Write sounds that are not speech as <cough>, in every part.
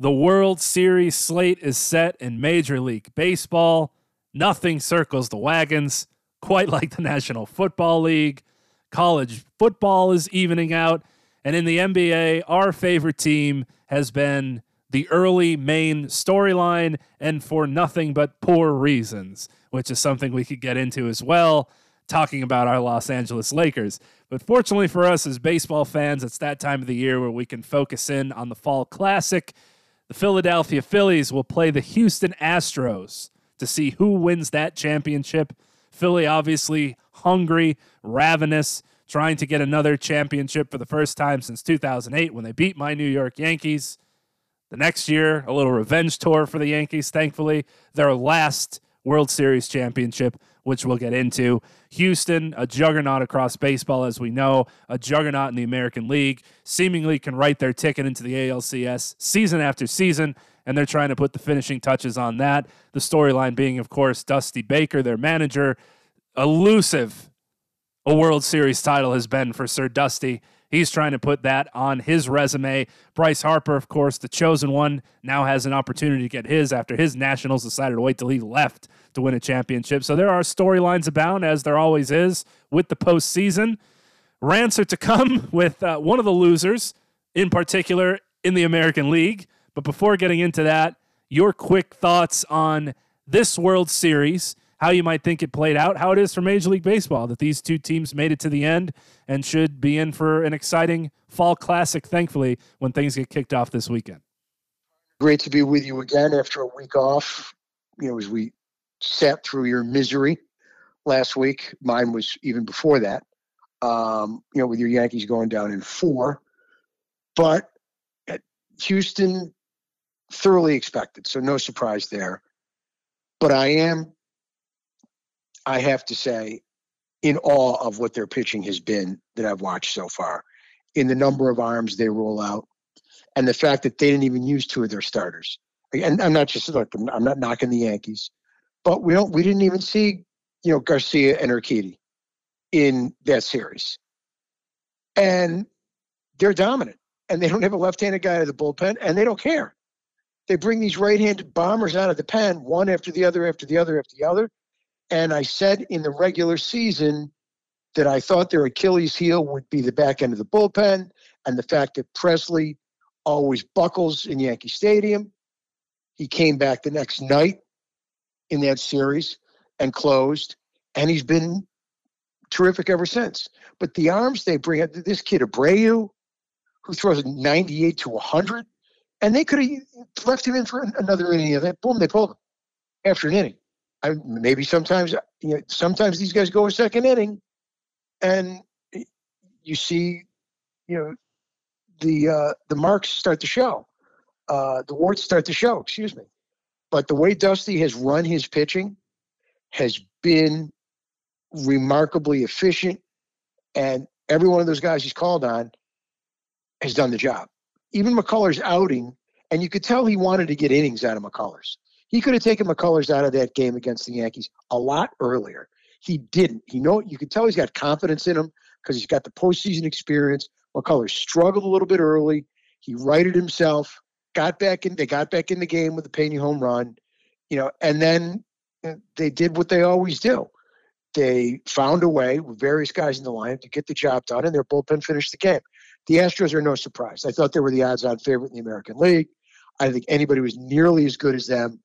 The World Series slate is set in Major League Baseball. Nothing circles the wagons quite like the National Football League. College football is evening out. And in the NBA, our favorite team has been the early main storyline and for nothing but poor reasons, which is something we could get into as well, talking about our Los Angeles Lakers. But fortunately for us as baseball fans, it's that time of the year where we can focus in on the Fall Classic. Philadelphia Phillies will play the Houston Astros to see who wins that championship. Philly, obviously, hungry, ravenous, trying to get another championship for the first time since 2008 when they beat my New York Yankees. The next year, a little revenge tour for the Yankees, thankfully. Their last World Series championship which we'll get into. Houston, a juggernaut across baseball, as we know, a juggernaut in the American League, seemingly can write their ticket into the ALCS season after season, and they're trying to put the finishing touches on that. The storyline being, of course, Dusty Baker, their manager, elusive. A World Series title has been for Sir Dusty. He's trying to put that on his resume. Bryce Harper, of course, the chosen one, now has an opportunity to get his after his Nationals decided to wait till he left to win a championship. So there are storylines abound, as there always is with the postseason. Rants are to come <laughs> with uh, one of the losers, in particular in the American League. But before getting into that, your quick thoughts on this World Series how you might think it played out, how it is for Major League Baseball that these two teams made it to the end and should be in for an exciting fall classic, thankfully, when things get kicked off this weekend. Great to be with you again after a week off. You know, as we sat through your misery last week, mine was even before that. Um, you know, with your Yankees going down in four, but Houston thoroughly expected, so no surprise there. But I am I have to say, in awe of what their pitching has been that I've watched so far, in the number of arms they roll out, and the fact that they didn't even use two of their starters. And I'm not just look, I'm not knocking the Yankees, but we don't we didn't even see you know Garcia and Urquidy in that series, and they're dominant, and they don't have a left-handed guy to the bullpen, and they don't care. They bring these right-handed bombers out of the pen, one after the other, after the other, after the other and I said in the regular season that I thought their Achilles heel would be the back end of the bullpen and the fact that Pressly always buckles in Yankee Stadium. He came back the next night in that series and closed, and he's been terrific ever since. But the arms they bring, up, this kid Abreu, who throws 98 to 100, and they could have left him in for another inning of that. Boom, they pulled him after an inning. I, maybe sometimes you know, sometimes these guys go a second inning, and you see, you know, the uh, the marks start to show, uh, the warts start to show. Excuse me, but the way Dusty has run his pitching has been remarkably efficient, and every one of those guys he's called on has done the job. Even McCullers' outing, and you could tell he wanted to get innings out of McCullers. He could have taken McCullers out of that game against the Yankees a lot earlier. He didn't. He know you can tell he's got confidence in him because he's got the postseason experience. McCullers struggled a little bit early. He righted himself, got back in. They got back in the game with the Pena home run, you know, and then they did what they always do. They found a way with various guys in the lineup to get the job done, and their bullpen finished the game. The Astros are no surprise. I thought they were the odds-on favorite in the American League. I think anybody was nearly as good as them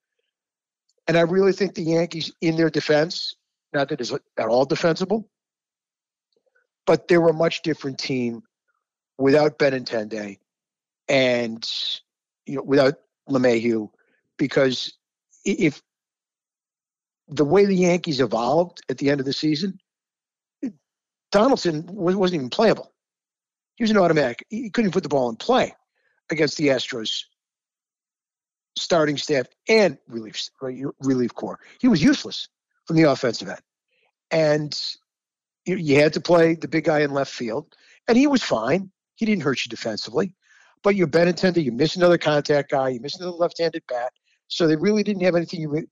and I really think the Yankees, in their defense, Not that it's at all defensible, but they were a much different team without Benintendi and you know without LeMahieu because if the way the Yankees evolved at the end of the season, Donaldson wasn't even playable. He was an automatic. He couldn't put the ball in play against the Astros starting staff and relief relief corps. He was useless from the offensive end, and you, you had to play the big guy in left field, and he was fine. He didn't hurt you defensively, but you're Benintendi. You miss another contact guy. You miss another left-handed bat. So they really didn't have anything you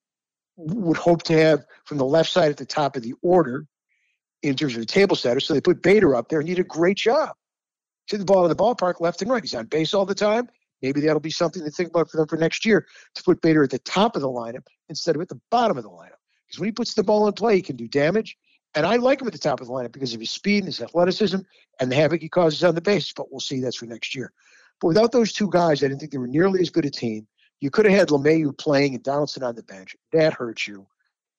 would hope to have from the left side at the top of the order in terms of the table setter. So they put Bader up there and he did a great job. Hit the ball in the ballpark left and right. He's on base all the time. Maybe that'll be something to think about for them for next year to put Bader at the top of the lineup instead of at the bottom of the lineup. Because when he puts the ball in play, he can do damage. And I like him at the top of the lineup because of his speed and his athleticism and the havoc he causes on the base. But we'll see that's for next year. But without those two guys, I didn't think they were nearly as good a team. You could have had LeMahieu playing and Donaldson on the bench. That hurts you.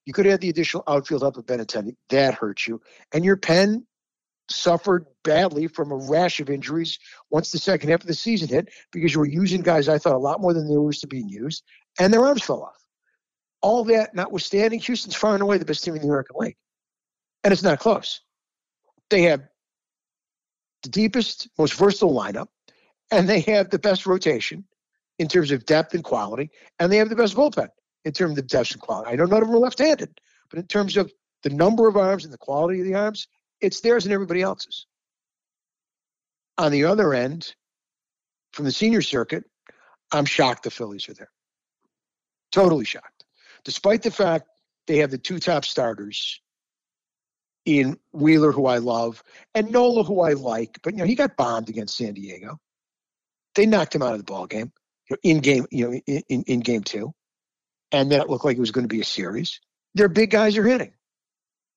You could have had the additional outfield up with Benintendi. That hurts you. And your pen suffered badly from a rash of injuries once the second half of the season hit because you were using guys I thought a lot more than they were used to being used, and their arms fell off. All that notwithstanding, Houston's far and away the best team in the American League. And it's not close. They have the deepest, most versatile lineup, and they have the best rotation in terms of depth and quality, and they have the best bullpen in terms of depth and quality. I know none of them are left-handed, but in terms of the number of arms and the quality of the arms, it's theirs and everybody else's. On the other end, from the senior circuit, I'm shocked the Phillies are there. Totally shocked. Despite the fact they have the two top starters in Wheeler, who I love, and Nola, who I like, but you know, he got bombed against San Diego. They knocked him out of the ball game in game, you know, in, in, game two. And then it looked like it was going to be a series. Their big guys are hitting.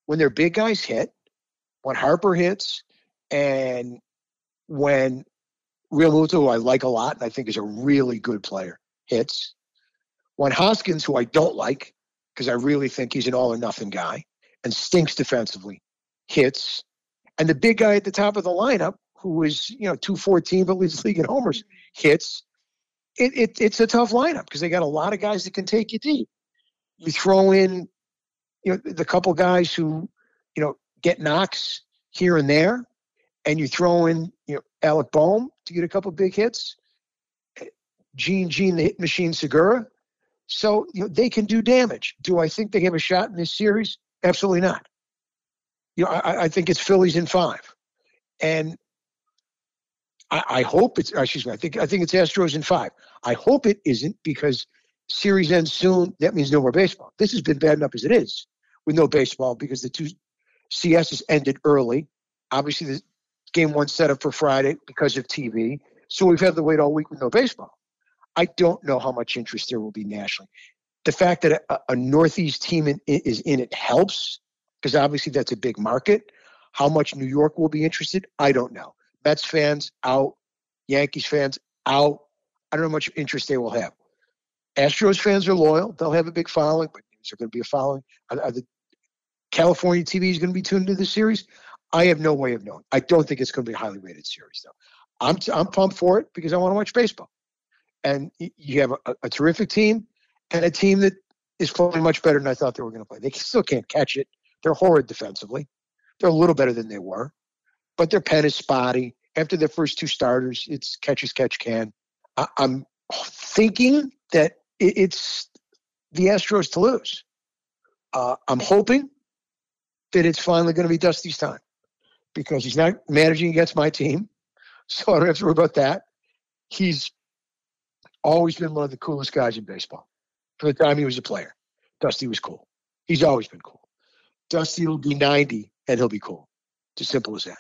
When their big guys hit, when Harper hits, and when Realmuto, who I like a lot and I think is a really good player, hits. When Hoskins, who I don't like, because I really think he's an all or nothing guy and stinks defensively, hits. And the big guy at the top of the lineup, who was, you know, 214 but leads league in homers, hits it, it, it's a tough lineup because they got a lot of guys that can take you deep. You throw in, you know, the couple guys who, you know, get knocks here and there, and you throw in, you know, Alec Bohm to get a couple big hits, eh, Gene Gene the hit machine Segura. So you know they can do damage. Do I think they have a shot in this series? Absolutely not. You know, I, I think it's Phillies in five, and I, I hope it's uh, excuse me. I think I think it's Astros in five. I hope it isn't because series ends soon. That means no more baseball. This has been bad enough as it is with no baseball because the two CSs ended early. Obviously, the game one set up for Friday because of TV. So we've had to wait all week with no baseball. I don't know how much interest there will be nationally. The fact that a, a Northeast team in, is in it helps because obviously that's a big market. How much New York will be interested, I don't know. Mets fans out, Yankees fans out. I don't know how much interest they will have. Astros fans are loyal; they'll have a big following, but is there going to be a following? Are, are the California TV is going to be tuned into the series? I have no way of knowing. I don't think it's going to be a highly rated series, though. I'm I'm pumped for it because I want to watch baseball, and you have a, a terrific team and a team that is playing much better than I thought they were going to play. They still can't catch it. They're horrid defensively. They're a little better than they were but their pen is spotty. After their first two starters, it's catch as catch can. I, am thinking that it's the Astros to lose. Uh, I'm hoping that it's finally going to be Dusty's time because he's not managing against my team, <laughs> so I don't have to worry about that. He's always been one of the coolest guys in baseball. From the time he was a player, Dusty was cool. He's always been cool. Dusty will be 90 and he'll be cool. It's as simple as that.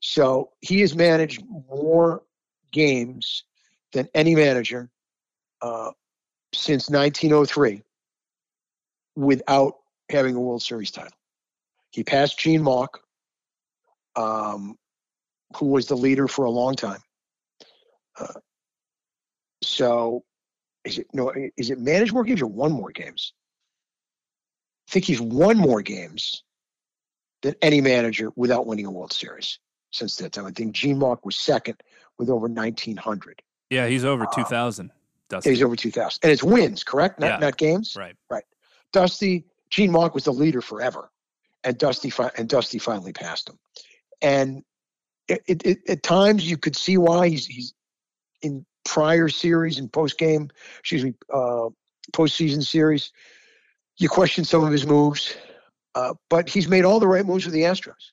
So he has managed more games than any manager uh, since 1903 without having a World Series title. He passed Gene Mauch, um, who was the leader for a long time. Uh, so, is it no? Is it managed more games or won more games? I think he's won more games than any manager without winning a World Series since that time. I think Gene Mauch was second with over 1,900. Yeah, he's over Uh, 2,000. Dusty. He's over 2,000. And it's wins, correct? Not, Yeah. not games? right. Right. Dusty, Gene Mauch was the leader forever, and Dusty fi- and Dusty finally passed him. And it, it, it, at times you could see why he's he's in prior series and post game, excuse me, uh, postseason series. You question some of his moves, uh, but he's made all the right moves with the Astros,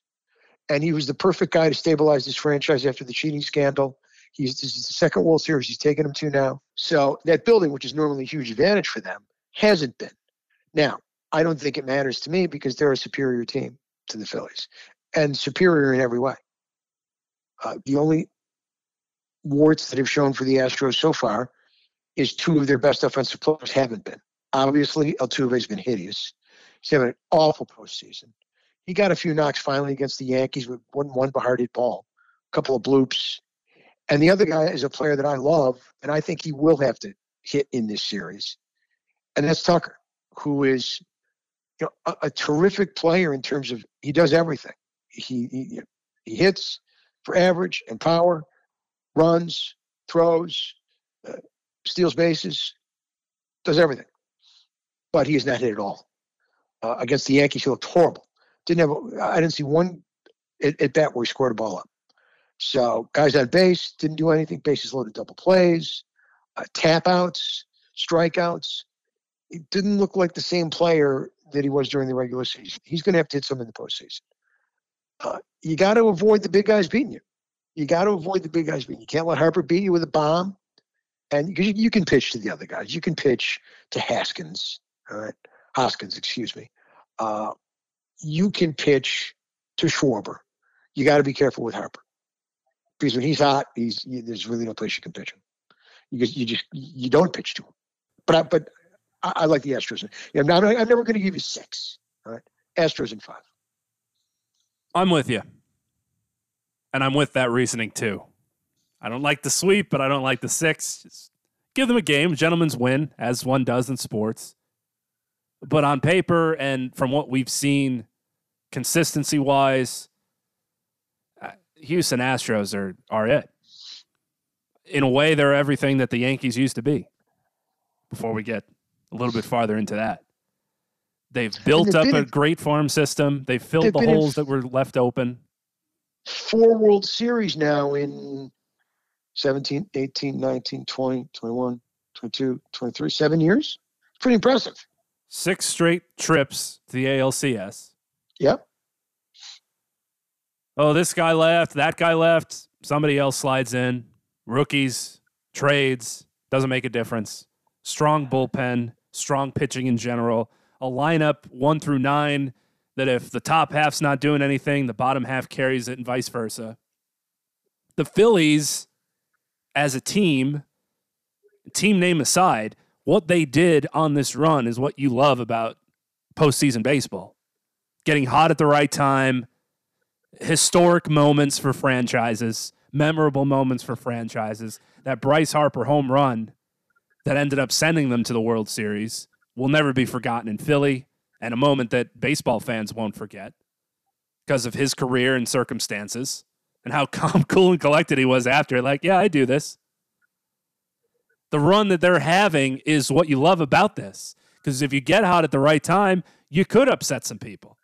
and he was the perfect guy to stabilize this franchise after the cheating scandal. He's this is the second World Series he's taken them to now. So that building, which is normally a huge advantage for them, hasn't been. Now, I don't think it matters to me because they're a superior team to the Phillies and superior in every way. Uh, the only warts that have shown for the Astros so far is two of their best offensive players haven't been. Obviously, Altuve's been hideous. He's having an awful postseason. He got a few knocks finally against the Yankees with one one hard ball, a couple of bloops. And the other guy is a player that I love, and I think he will have to hit in this series, and that's Tucker, who is you know, a, a terrific player in terms of he does everything. He, he he hits for average and power, runs, throws, uh, steals bases, does everything. But he has not hit at all. Uh, against the Yankees, he looked horrible. Didn't have. I didn't see one at, at bat where he scored a ball up. So guys on base didn't do anything. Bases loaded, double plays, uh, tap outs, strikeouts. It didn't look like the same player that he was during the regular season. He's going to have to hit some in the postseason. Uh, you got to avoid the big guys beating you. You got to avoid the big guys beating you. You can't let Harper beat you with a bomb. And because you, you can pitch to the other guys, you can pitch to Haskins, all right, Hoskins, excuse me. Uh, you can pitch to Schwarber. You got to be careful with Harper because when he's hot, he's there's really no place you can pitch him. You just you just you don't pitch to him. But I, but I, I like the Astros. I'm, not, I'm never going to give you six. All right, Astros in five. I'm with you. And I'm with that reasoning too. I don't like the sweep, but I don't like the six. Just give them a game, gentlemen's win, as one does in sports. But on paper and from what we've seen, consistency wise, uh, Houston Astros are are it. In a way, they're everything that the Yankees used to be. Before we get a little bit farther into that, they've built they've up a in- great farm system. They've filled they've the holes that were left open. Four World Series now in 17, 18, 19, 20, 21, 22, 23, seven years. Pretty impressive. Six straight trips to the ALCS. Yep. Oh, this guy left, that guy left, somebody else slides in. Rookies, trades, doesn't make a difference. Strong bullpen, strong pitching in general. A lineup one through nine that if the top half's not doing anything, the bottom half carries it and vice versa. The Phillies, as a team, team name aside, what they did on this run is what you love about postseason baseball. Getting hot at the right time, historic moments for franchises, memorable moments for franchises. That Bryce Harper home run that ended up sending them to the World Series will never be forgotten in Philly, and a moment that baseball fans won't forget because of his career and circumstances and how <laughs> calm, cool, and collected he was after. Like, yeah, I do this. The run that they're having is what you love about this. Because if you get hot at the right time, you could upset some people.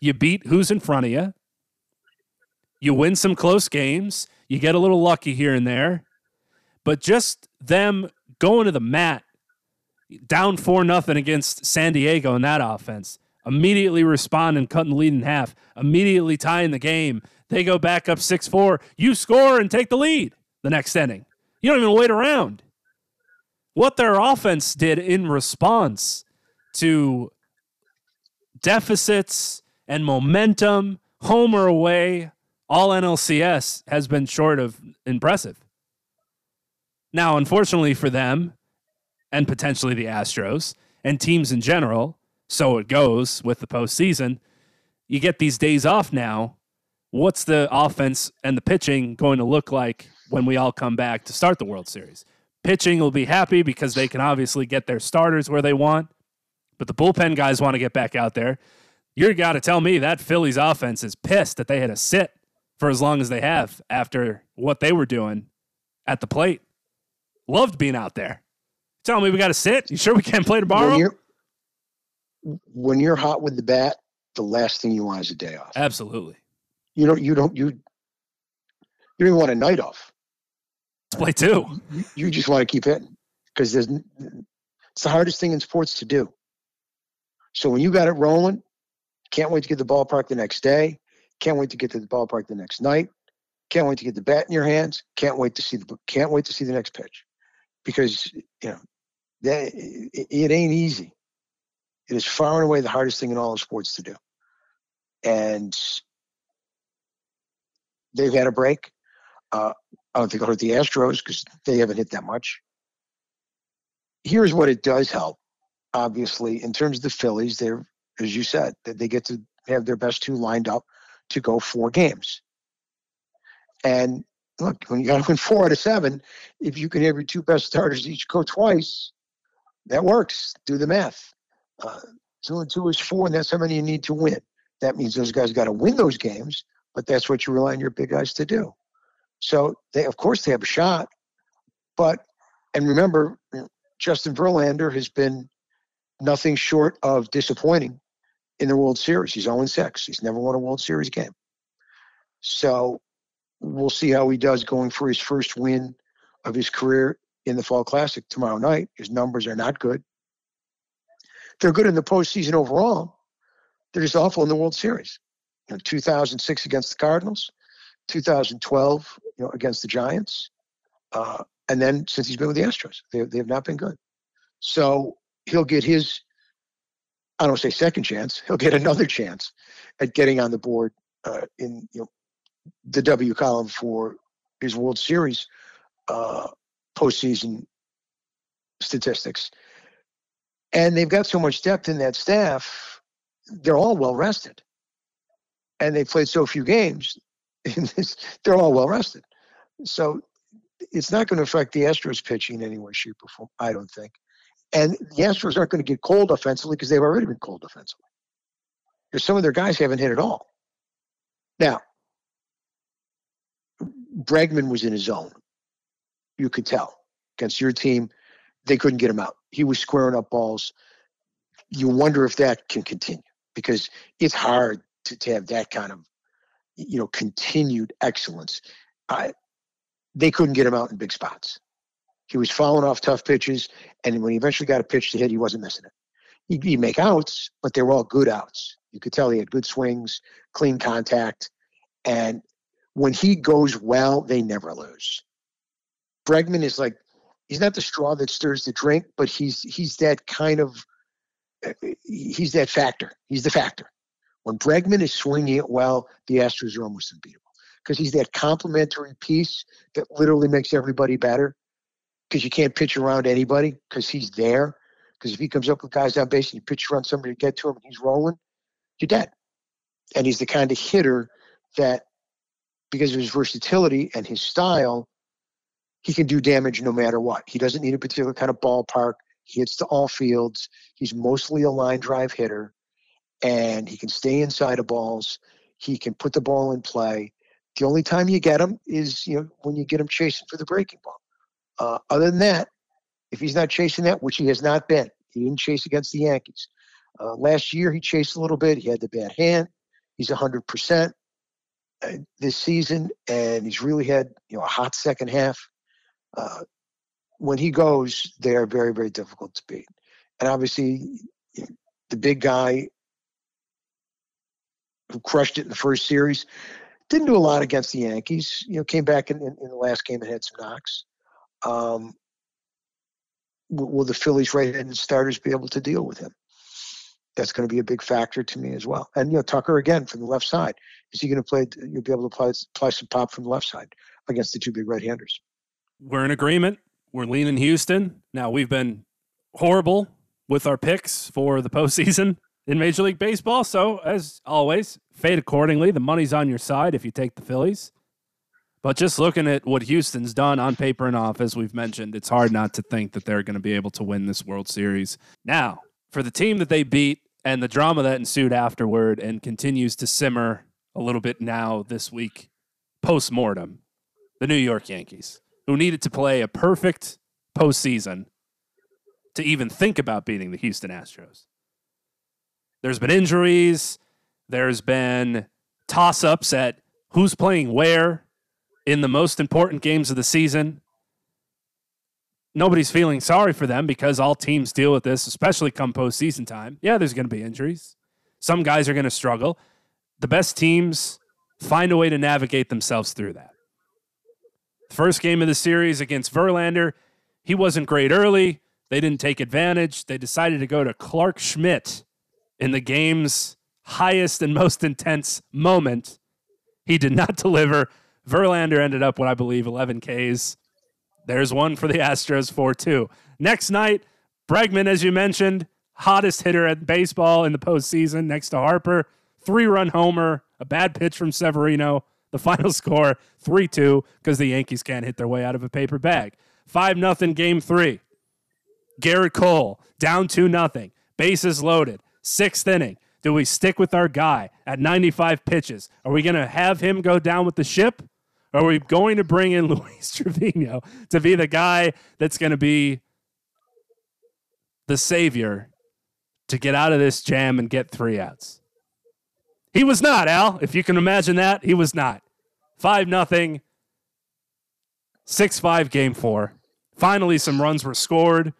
You beat who's in front of you. You win some close games. You get a little lucky here and there. But just them going to the mat, down 4 nothing against San Diego in that offense, immediately responding, cutting the lead in half, immediately tying the game. They go back up 6 4. You score and take the lead the next inning. You don't even wait around. What their offense did in response to deficits and momentum, home or away, all NLCS has been short of impressive. Now, unfortunately for them, and potentially the Astros and teams in general, so it goes with the postseason, you get these days off now. What's the offense and the pitching going to look like when we all come back to start the World Series? Pitching will be happy because they can obviously get their starters where they want. but the bullpen guys want to get back out there. You got to tell me that Phillies offense is pissed that they had to sit for as long as they have after what they were doing at the plate. Loved being out there. Tell me we got to sit. You sure we can't play tomorrow? When you're, when you're hot with the bat, the last thing you want is a day off. Absolutely. You don't. You don't. You. You don't even want a night off. Play two. You, you just want to keep hitting because there's. It's the hardest thing in sports to do. So when you got it rolling, can't wait to get to the ballpark the next day. Can't wait to get to the ballpark the next night. Can't wait to get the bat in your hands. Can't wait to see the can't wait to see the next pitch, because you know that it, it ain't easy. It is far and away the hardest thing in all of sports to do, and they've had a break. Uh, I don't think it'll hurt the Astros because they haven't hit that much. Here's what it does help. Obviously, in terms of the Phillies, they're as you said, that they get to have their best two lined up to go four games. And look, when you got to win four out of seven, if you can have your two best starters each go twice, that works. Do the math. Uh, two and two is four, and that's how many you need to win. That means those guys got to win those games, but that's what you rely on your big guys to do. So they, of course, they have a shot. But and remember, Justin Verlander has been nothing short of disappointing in the World Series. He's 0 6. He's never won a World Series game. So we'll see how he does going for his first win of his career in the Fall Classic tomorrow night. His numbers are not good. They're good in the postseason overall. They're just awful in the World Series. You know, 2006 against the Cardinals, 2012 you know, against the Giants, uh, and then since he's been with the Astros, they, they have not been good. So he'll get his I don't say second chance. He'll get another chance at getting on the board uh, in you know, the W column for his World Series uh, postseason statistics. And they've got so much depth in that staff; they're all well rested, and they played so few games. <laughs> they're all well rested, so it's not going to affect the Astros pitching in any way, shape, or form. I don't think. And the Astros aren't going to get cold offensively because they've already been cold offensively. Because some of their guys haven't hit at all. Now, Bregman was in his zone. You could tell against your team, they couldn't get him out. He was squaring up balls. You wonder if that can continue because it's hard to, to have that kind of, you know, continued excellence. I, they couldn't get him out in big spots. He was falling off tough pitches, and when he eventually got a pitch to hit, he wasn't missing it. He'd make outs, but they were all good outs. You could tell he had good swings, clean contact, and when he goes well, they never lose. Bregman is like he's not the straw that stirs the drink, but he's he's that kind of uh, he's that factor. He's the factor. When Bregman is swinging it well, the Astros are almost unbeatable because he's that complementary piece that literally makes everybody better because you can't pitch around anybody because he's there. Because if he comes up with guys on base and you pitch around somebody to get to him and he's rolling, you're dead. And he's the kind of hitter that, because of his versatility and his style, he can do damage no matter what. He doesn't need a particular kind of ballpark. He hits to all fields. He's mostly a line drive hitter, and he can stay inside of balls. He can put the ball in play. The only time you get him is you know when you get him chasing for the breaking ball. Uh, other than that, if he's not chasing that, which he has not been, he didn't chase against the Yankees. Uh, last year, he chased a little bit. He had the bad hand. He's 100% uh, this season, and he's really had you know a hot second half. Uh, when he goes, they are very, very difficult to beat. And obviously, the big guy who crushed it in the first series didn't do a lot against the Yankees. You know, came back in, in, in the last game and had some knocks. Um, will the Phillies right-handed starters be able to deal with him? That's going to be a big factor to me as well. And you know, Tucker again from the left side. Is he going to play? You'll be able to apply, apply some pop from the left side against the two big right-handers. We're in agreement. We're leaning Houston. Now we've been horrible with our picks for the postseason in Major League Baseball. So as always, fade accordingly. The money's on your side if you take the Phillies. But just looking at what Houston's done on paper and off, as we've mentioned, it's hard not to think that they're going to be able to win this World Series. Now, for the team that they beat and the drama that ensued afterward and continues to simmer a little bit now this week post mortem, the New York Yankees, who needed to play a perfect postseason to even think about beating the Houston Astros. There's been injuries, there's been toss ups at who's playing where in the most important games of the season. Nobody's feeling sorry for them because all teams deal with this, especially come postseason time. Yeah, there's going to be injuries. Some guys are going to struggle. The best teams find a way to navigate themselves through that. First game of the series against Verlander, he wasn't great early. They didn't take advantage. They decided to go to Clarke Schmidt in the game's highest and most intense moment. He did not <laughs> deliver. Verlander ended up, what I believe, 11 Ks. There's one for the Astros, 4 2. Next night, Bregman, as you mentioned, hottest hitter at baseball in the postseason next to Harper. Three run homer, a bad pitch from Severino. The <laughs> final score 3 2 because the Yankees can't hit their way out of a paper bag. 5 0 game three. Gerrit Cole down 2 0. Bases loaded. Sixth inning. Do we stick with our guy at 95 pitches? Are we going to have him go down with the ship? Are we going to bring in <laughs> Luis Trivino to be the guy that's going to be the savior to get out of this jam and get three outs? He was not, Al. If you can imagine that, he was not. 5 nothing. 6 5 game four. Finally, some runs were scored.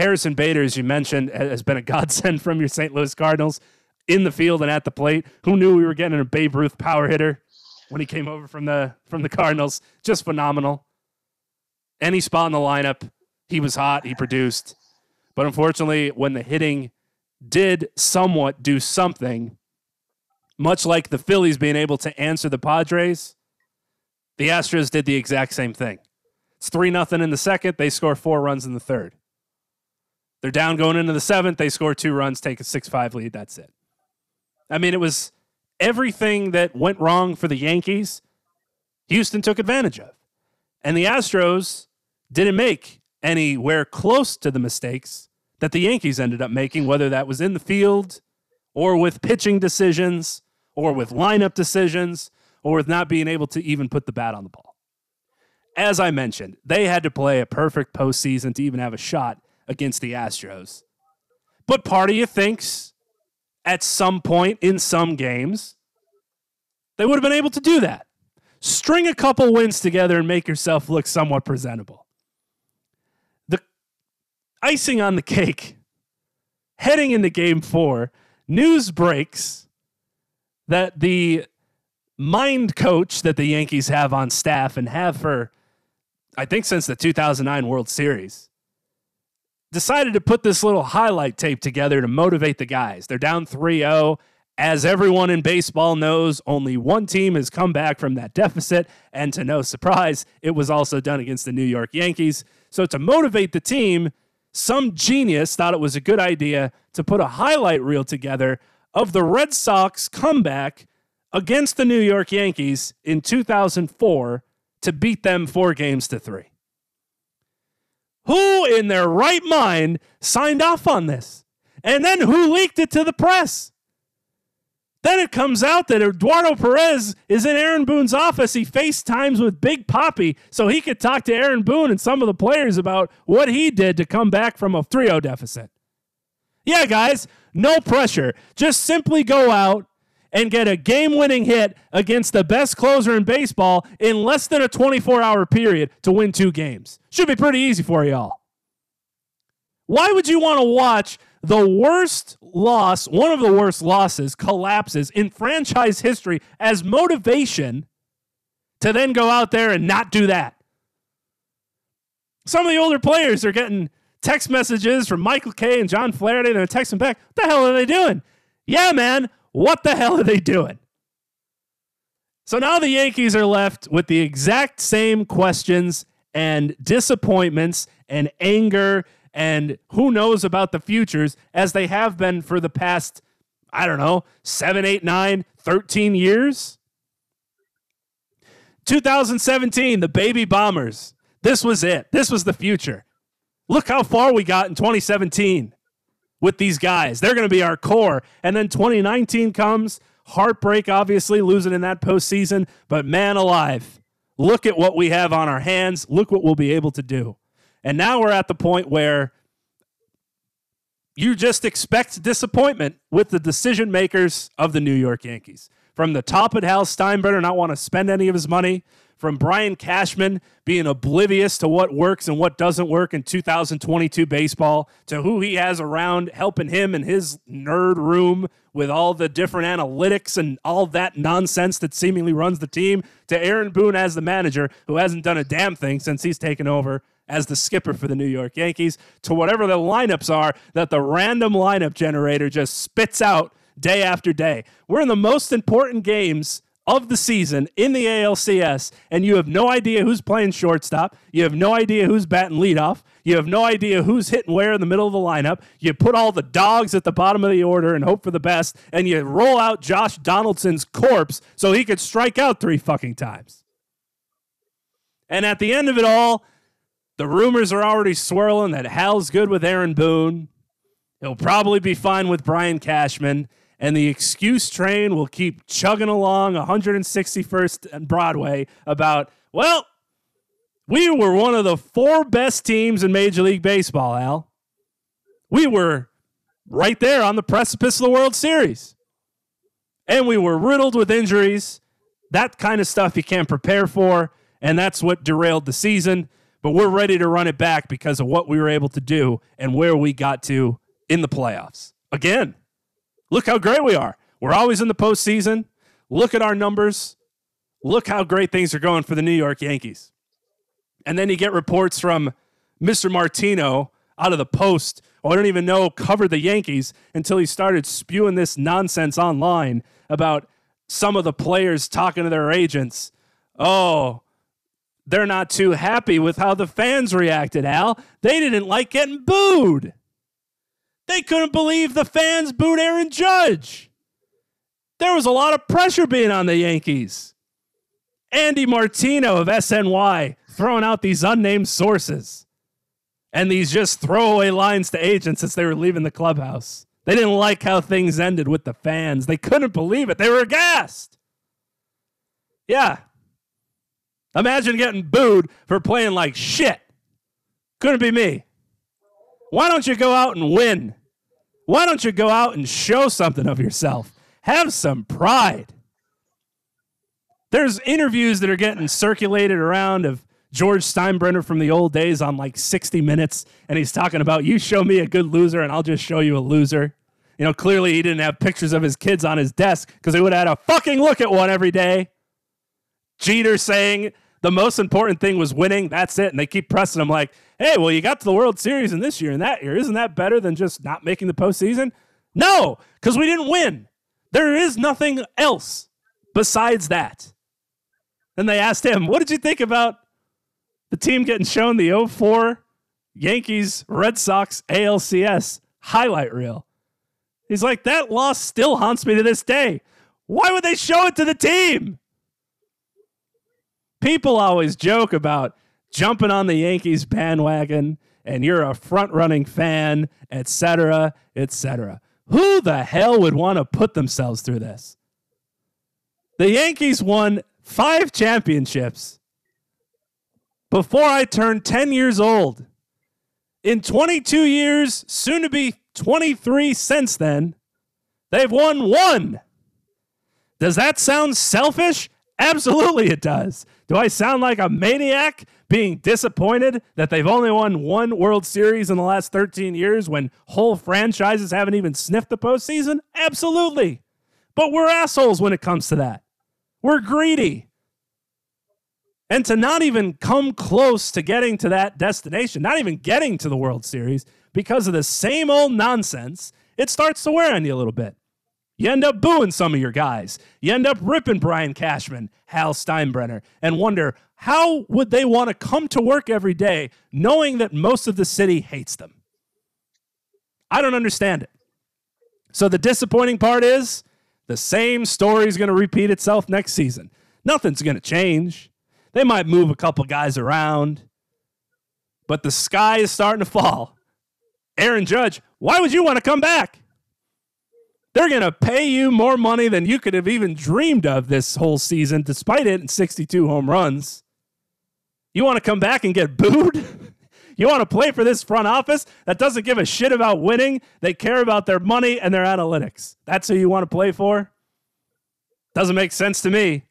Harrison Bader, as you mentioned, has been a godsend from your St. Louis Cardinals in the field and at the plate. Who knew we were getting a Babe Ruth power hitter when he came over from the from the Cardinals? Just phenomenal. Any spot in the lineup, he was hot. He produced, but unfortunately, when the hitting did somewhat do something, much like the Phillies being able to answer the Padres, the Astros did the exact same thing. It's three nothing in the second. They score four runs in the third. They're down going into the seventh. They score two runs, take a 6 5 lead. That's it. I mean, it was everything that went wrong for the Yankees, Houston took advantage of. And the Astros didn't make anywhere close to the mistakes that the Yankees ended up making, whether that was in the field or with pitching decisions or with lineup decisions or with not being able to even put the bat on the ball. As I mentioned, they had to play a perfect postseason to even have a shot against the Astros. But part of you thinks at some point in some games they would have been able to do that. String a couple wins together and make yourself look somewhat presentable. The icing on the cake, heading into game four, news breaks that the mind coach that the Yankees have on staff and have for, I think, since the 2009 World Series decided to put this little highlight tape together to motivate the guys. They're down 3 0. As everyone in baseball knows, only one team has come back from that deficit. And to no surprise, it was also done against the New York Yankees. So, to motivate the team, some genius thought it was a good idea to put a highlight reel together of the Red Sox comeback against the New York Yankees in 2004 to beat them four games to three. Who in their right mind signed off on this? And then who leaked it to the press? Then it comes out that Eduardo Perez is in Aaron Boone's office. He FaceTimes with Big Papi so he could talk to Aaron Boone and some of the players about what he did to come back from a 3 0 deficit. Yeah, guys, no pressure. Just simply go out and get a game winning hit against the best closer in baseball in less than a 24 hour period to win two games. Should be pretty easy for y'all. Why would you want to watch the worst loss, one of the worst losses, collapses in franchise history as motivation to then go out there and not do that? Some of the older players are getting text messages from Michael Kay and John Flaherty. And they're texting back, What the hell are they doing? Yeah, man, what the hell are they doing? So now the Yankees are left with the exact same questions and disappointments and anger and who knows about the futures as they have been for the past, I don't know, seven, eight, nine, 13 years. 2017, the baby bombers. This was it. This was the future. Look how far we got in 2017. With these guys. They're going to be our core. And then 2019 comes, heartbreak, obviously, losing in that postseason. But man alive, look at what we have on our hands. Look what we'll be able to do. And now we're at the point where you just expect disappointment with the decision makers of the New York Yankees. From the top at Hal Steinbrenner not want to spend any of his money from Brian Cashman being oblivious to what works and what doesn't work in 2022 baseball to who he has around helping him in his nerd room with all the different analytics and all that nonsense that seemingly runs the team to Aaron Boone as the manager who hasn't done a damn thing since he's taken over as the skipper for the New York Yankees to whatever the lineups are that the random lineup generator just spits out day after day. We're in the most important games of the season in the ALCS, and you have no idea who's playing shortstop. You have no idea who's batting leadoff. You have no idea who's hitting where in the middle of the lineup. You put all the dogs at the bottom of the order and hope for the best, and you roll out Josh Donaldson's corpse so he could strike out three fucking times. And at the end of it all, the rumors are already swirling that Hal's good with Aaron Boone. He'll probably be fine with Brian Cashman and the excuse train will keep chugging along 161st and Broadway about, well, we were one of the four best teams in Major League Baseball, Al. We were right there on the precipice of the World Series. And we were riddled with injuries. That kind of stuff you can't prepare for. And that's what derailed the season. But we're ready to run it back because of what we were able to do and where we got to in the playoffs. Again, Look how great we are. We're always in the postseason. Look at our numbers. Look how great things are going for the New York Yankees. And then you get reports from Mr. Martino out of the Post, who I don't even know covered the Yankees until he started spewing this nonsense online about some of the players talking to their agents. Oh, they're not too happy with how the fans reacted, Al. They didn't like getting booed. They couldn't believe the fans booed Aaron Judge. There was a lot of pressure being on the Yankees. Andy Martino of SNY throwing out these unnamed sources and these just throwaway lines to agents as they were leaving the clubhouse. They didn't like how things ended with the fans. They couldn't believe it. They were aghast. Yeah. Imagine getting booed for playing like shit. Couldn't be me. Why don't you go out and win? Why don't you go out and show something of yourself? Have some pride. There's interviews that are getting circulated around of George Steinbrenner from the old days on like 60 Minutes, and he's talking about you show me a good loser, and I'll just show you a loser. You know, clearly he didn't have pictures of his kids on his desk because he would have had a fucking look at one every day. Jeter saying the most important thing was winning. That's it. And they keep pressing him like, hey, well, you got to the World Series in this year and that year. Isn't that better than just not making the postseason? No, because we didn't win. There is nothing else besides that. And they asked him, what did you think about the team getting shown the 04 Yankees Red Sox ALCS highlight reel? He's like, that loss still haunts me to this day. Why would they show it to the team? People always joke about jumping on the Yankees bandwagon and you're a front running fan, etc., etc. Who the hell would want to put themselves through this? The Yankees won five championships before I turned 10 years old. In 22 years, soon to be 23 since then, they've won one. Does that sound selfish? Absolutely, it does. Do I sound like a maniac being disappointed that they've only won one World Series in the last 13 years when whole franchises haven't even sniffed the postseason? Absolutely. But we're assholes when it comes to that. We're greedy. And to not even come close to getting to that destination, not even getting to the World Series because of the same old nonsense, it starts to wear on you a little bit. You end up booing some of your guys. You end up ripping Brian Cashman, Hal Steinbrenner, and wonder how would they want to come to work every day knowing that most of the city hates them? I don't understand it. So the disappointing part is the same story is going to repeat itself next season. Nothing's going to change. They might move a couple guys around, but the sky is starting to fall. Aaron Judge Why would you want to come back? They're going to pay you more money than you could have even dreamed of this whole season, despite it in 62 home runs. You want to come back and get booed? <laughs> You want to play for this front office that doesn't give a shit about winning? They care about their money and their analytics. That's who you want to play for? Doesn't make sense to me.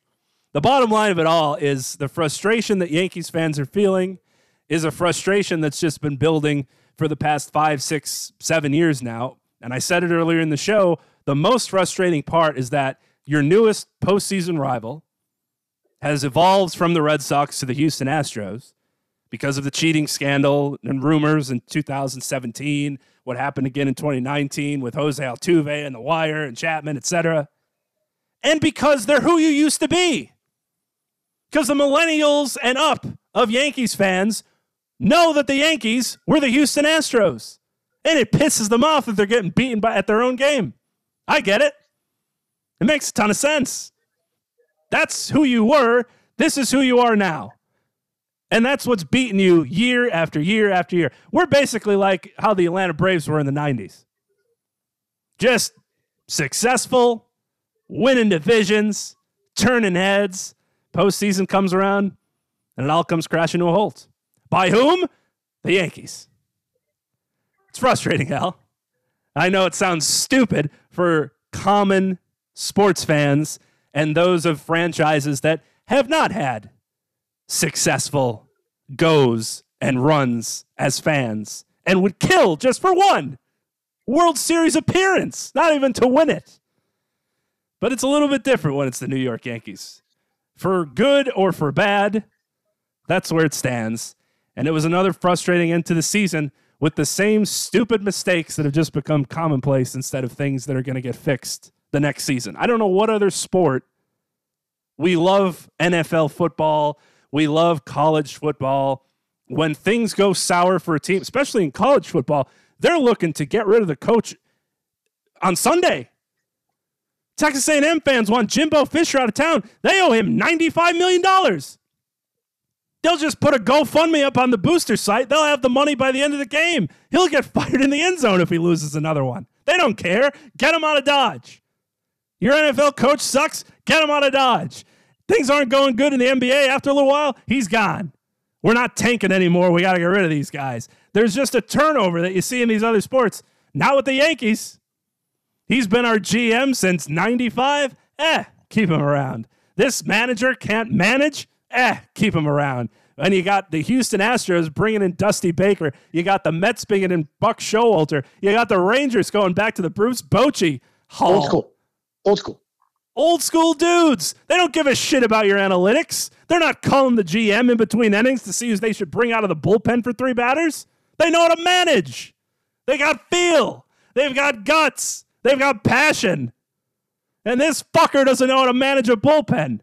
The bottom line of it all is the frustration that Yankees fans are feeling is a frustration that's just been building for the past five, six, seven years now. And I said it earlier in the show the most frustrating part is that your newest postseason rival has evolved from the Red Sox to the Houston Astros because of the cheating scandal and rumors in 2017, what happened again in 2019 with Jose Altuve and The Wire and Chapman, etc. And because they're who you used to be. Because the millennials and up of Yankees fans know that the Yankees were the Houston Astros. And it pisses them off that they're getting beaten by, at their own game. I get it. It makes a ton of sense. That's who you were. This is who you are now. And that's what's beating you year after year after year. We're basically like how the Atlanta Braves were in the 90s. Just successful, winning divisions, turning heads. Postseason comes around, and it all comes crashing to a halt. By whom? The Yankees. It's frustrating, Al. I know it sounds stupid for common sports fans and those of franchises that have not had successful goes and runs as fans and would kill just for one World Series appearance, not even to win it. But it's a little bit different when it's the New York Yankees. For good or for bad, that's where it stands. And it was another frustrating end to the season with the same stupid mistakes that have just become commonplace instead of things that are going to get fixed the next season. I don't know what other sport. We love NFL football. We love college football. When things go sour for a team, especially in college football, they're looking to get rid of the coach on Sunday. Texas A&M fans want Jimbo Fisher out of town. They owe him $95 million. They'll just put a GoFundMe up on the booster site. They'll have the money by the end of the game. He'll get <laughs> fired in the end zone if he loses another one. They don't care. Get him out of Dodge. Your NFL coach sucks. Get him out of Dodge. Things aren't going good in the NBA. After a little while, he's gone. We're not tanking anymore. We got to get rid of these guys. There's just a turnover that you see in these other sports. Not with the Yankees. He's been our GM since 95. Eh, keep him around. This manager can't manage. Eh, keep him around. And you got the Houston Astros bringing in Dusty Baker. You got the Mets bringing in Buck Showalter. You got the Rangers going back to the Bruce Bochy Hall. Old school. Old school. Old school dudes. They don't give a shit about your analytics. They're not calling the GM in between innings to see who they should bring out of the bullpen for three batters. They know how to manage. They got feel. They've got guts. They've got passion. And this fucker doesn't know how to manage a bullpen.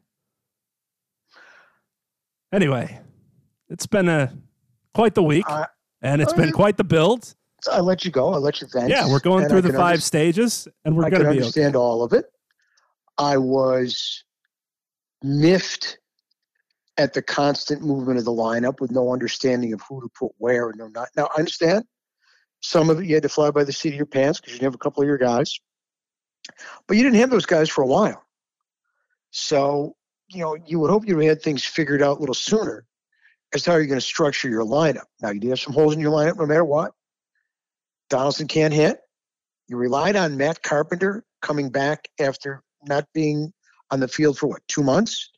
Anyway, it's been a quite the week, Uh, and it's been quite the build. I let you go. I let you vent. Yeah, we're going through the five stages, and we're going to be okay. understand all of it. I was miffed at the constant movement of the lineup with no understanding of who to put where and no not. Now I understand some of it you had to fly by the seat of your pants because you have a couple of your guys, but you didn't have those guys for a while. So you know you would hope you had things figured out a little sooner as to how you're going to structure your lineup. Now you do have some holes in your lineup, no matter what. Donaldson can't hit. You relied on Matt Carpenter coming back after not being on the field for what two months,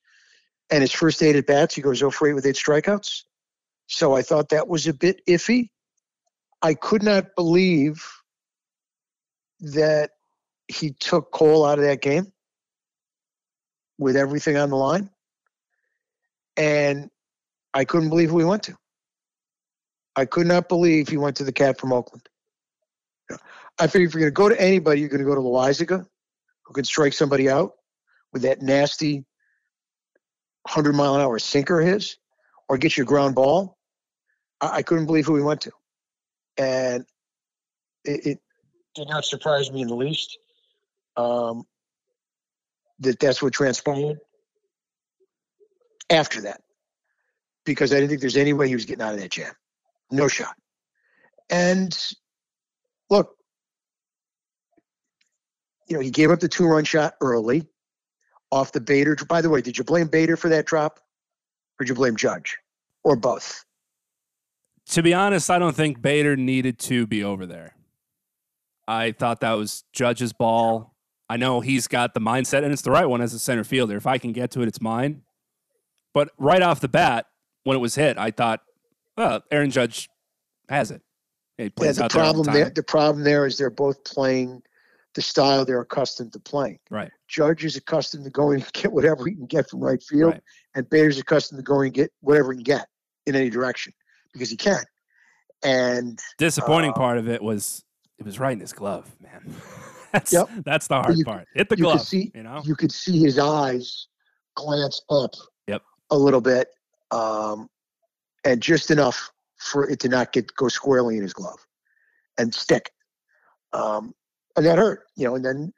and his first eight at bats he goes 0 for 8 with eight strikeouts. So I thought that was a bit iffy. I could not believe that he took Cole out of that game with everything on the line, and I couldn't believe who he went to. I could not believe he went to the cat from Oakland. I figured if you're going to go to anybody, you're going to go to Loaisiga, who can strike somebody out with that nasty 100 mile an hour sinker his, or get your ground ball. I, I couldn't believe who he went to. And it, it did not surprise me in the least um, that that's what transpired after that. Because I didn't think there's any way he was getting out of that jam. No shot. And look, you know, he gave up the two run shot early off the Bader. By the way, did you blame Bader for that drop or did you blame Judge or both? To be honest, I don't think Bader needed to be over there. I thought that was Judge's ball. I know he's got the mindset, and it's the right one as a center fielder. If I can get to it, it's mine. But right off the bat, when it was hit, I thought, well, Aaron Judge has it. He Yeah, plays the out there problem the there, the problem there is they're both playing the style they're accustomed to playing. Right. Judge is accustomed to going <laughs> and get whatever he can get from right field, Right. and Bader's accustomed to going and get whatever he can get in any direction because he can. And Disappointing Uh, part of it was it was right in his glove, man. <laughs> that's Yep. that's the hard you- part. Hit the you could glove. see- you know? you could see his eyes glance up Yep. a little bit, um, and just enough for it to not get go squarely in his glove and stick. Um, and that hurt, you know. And then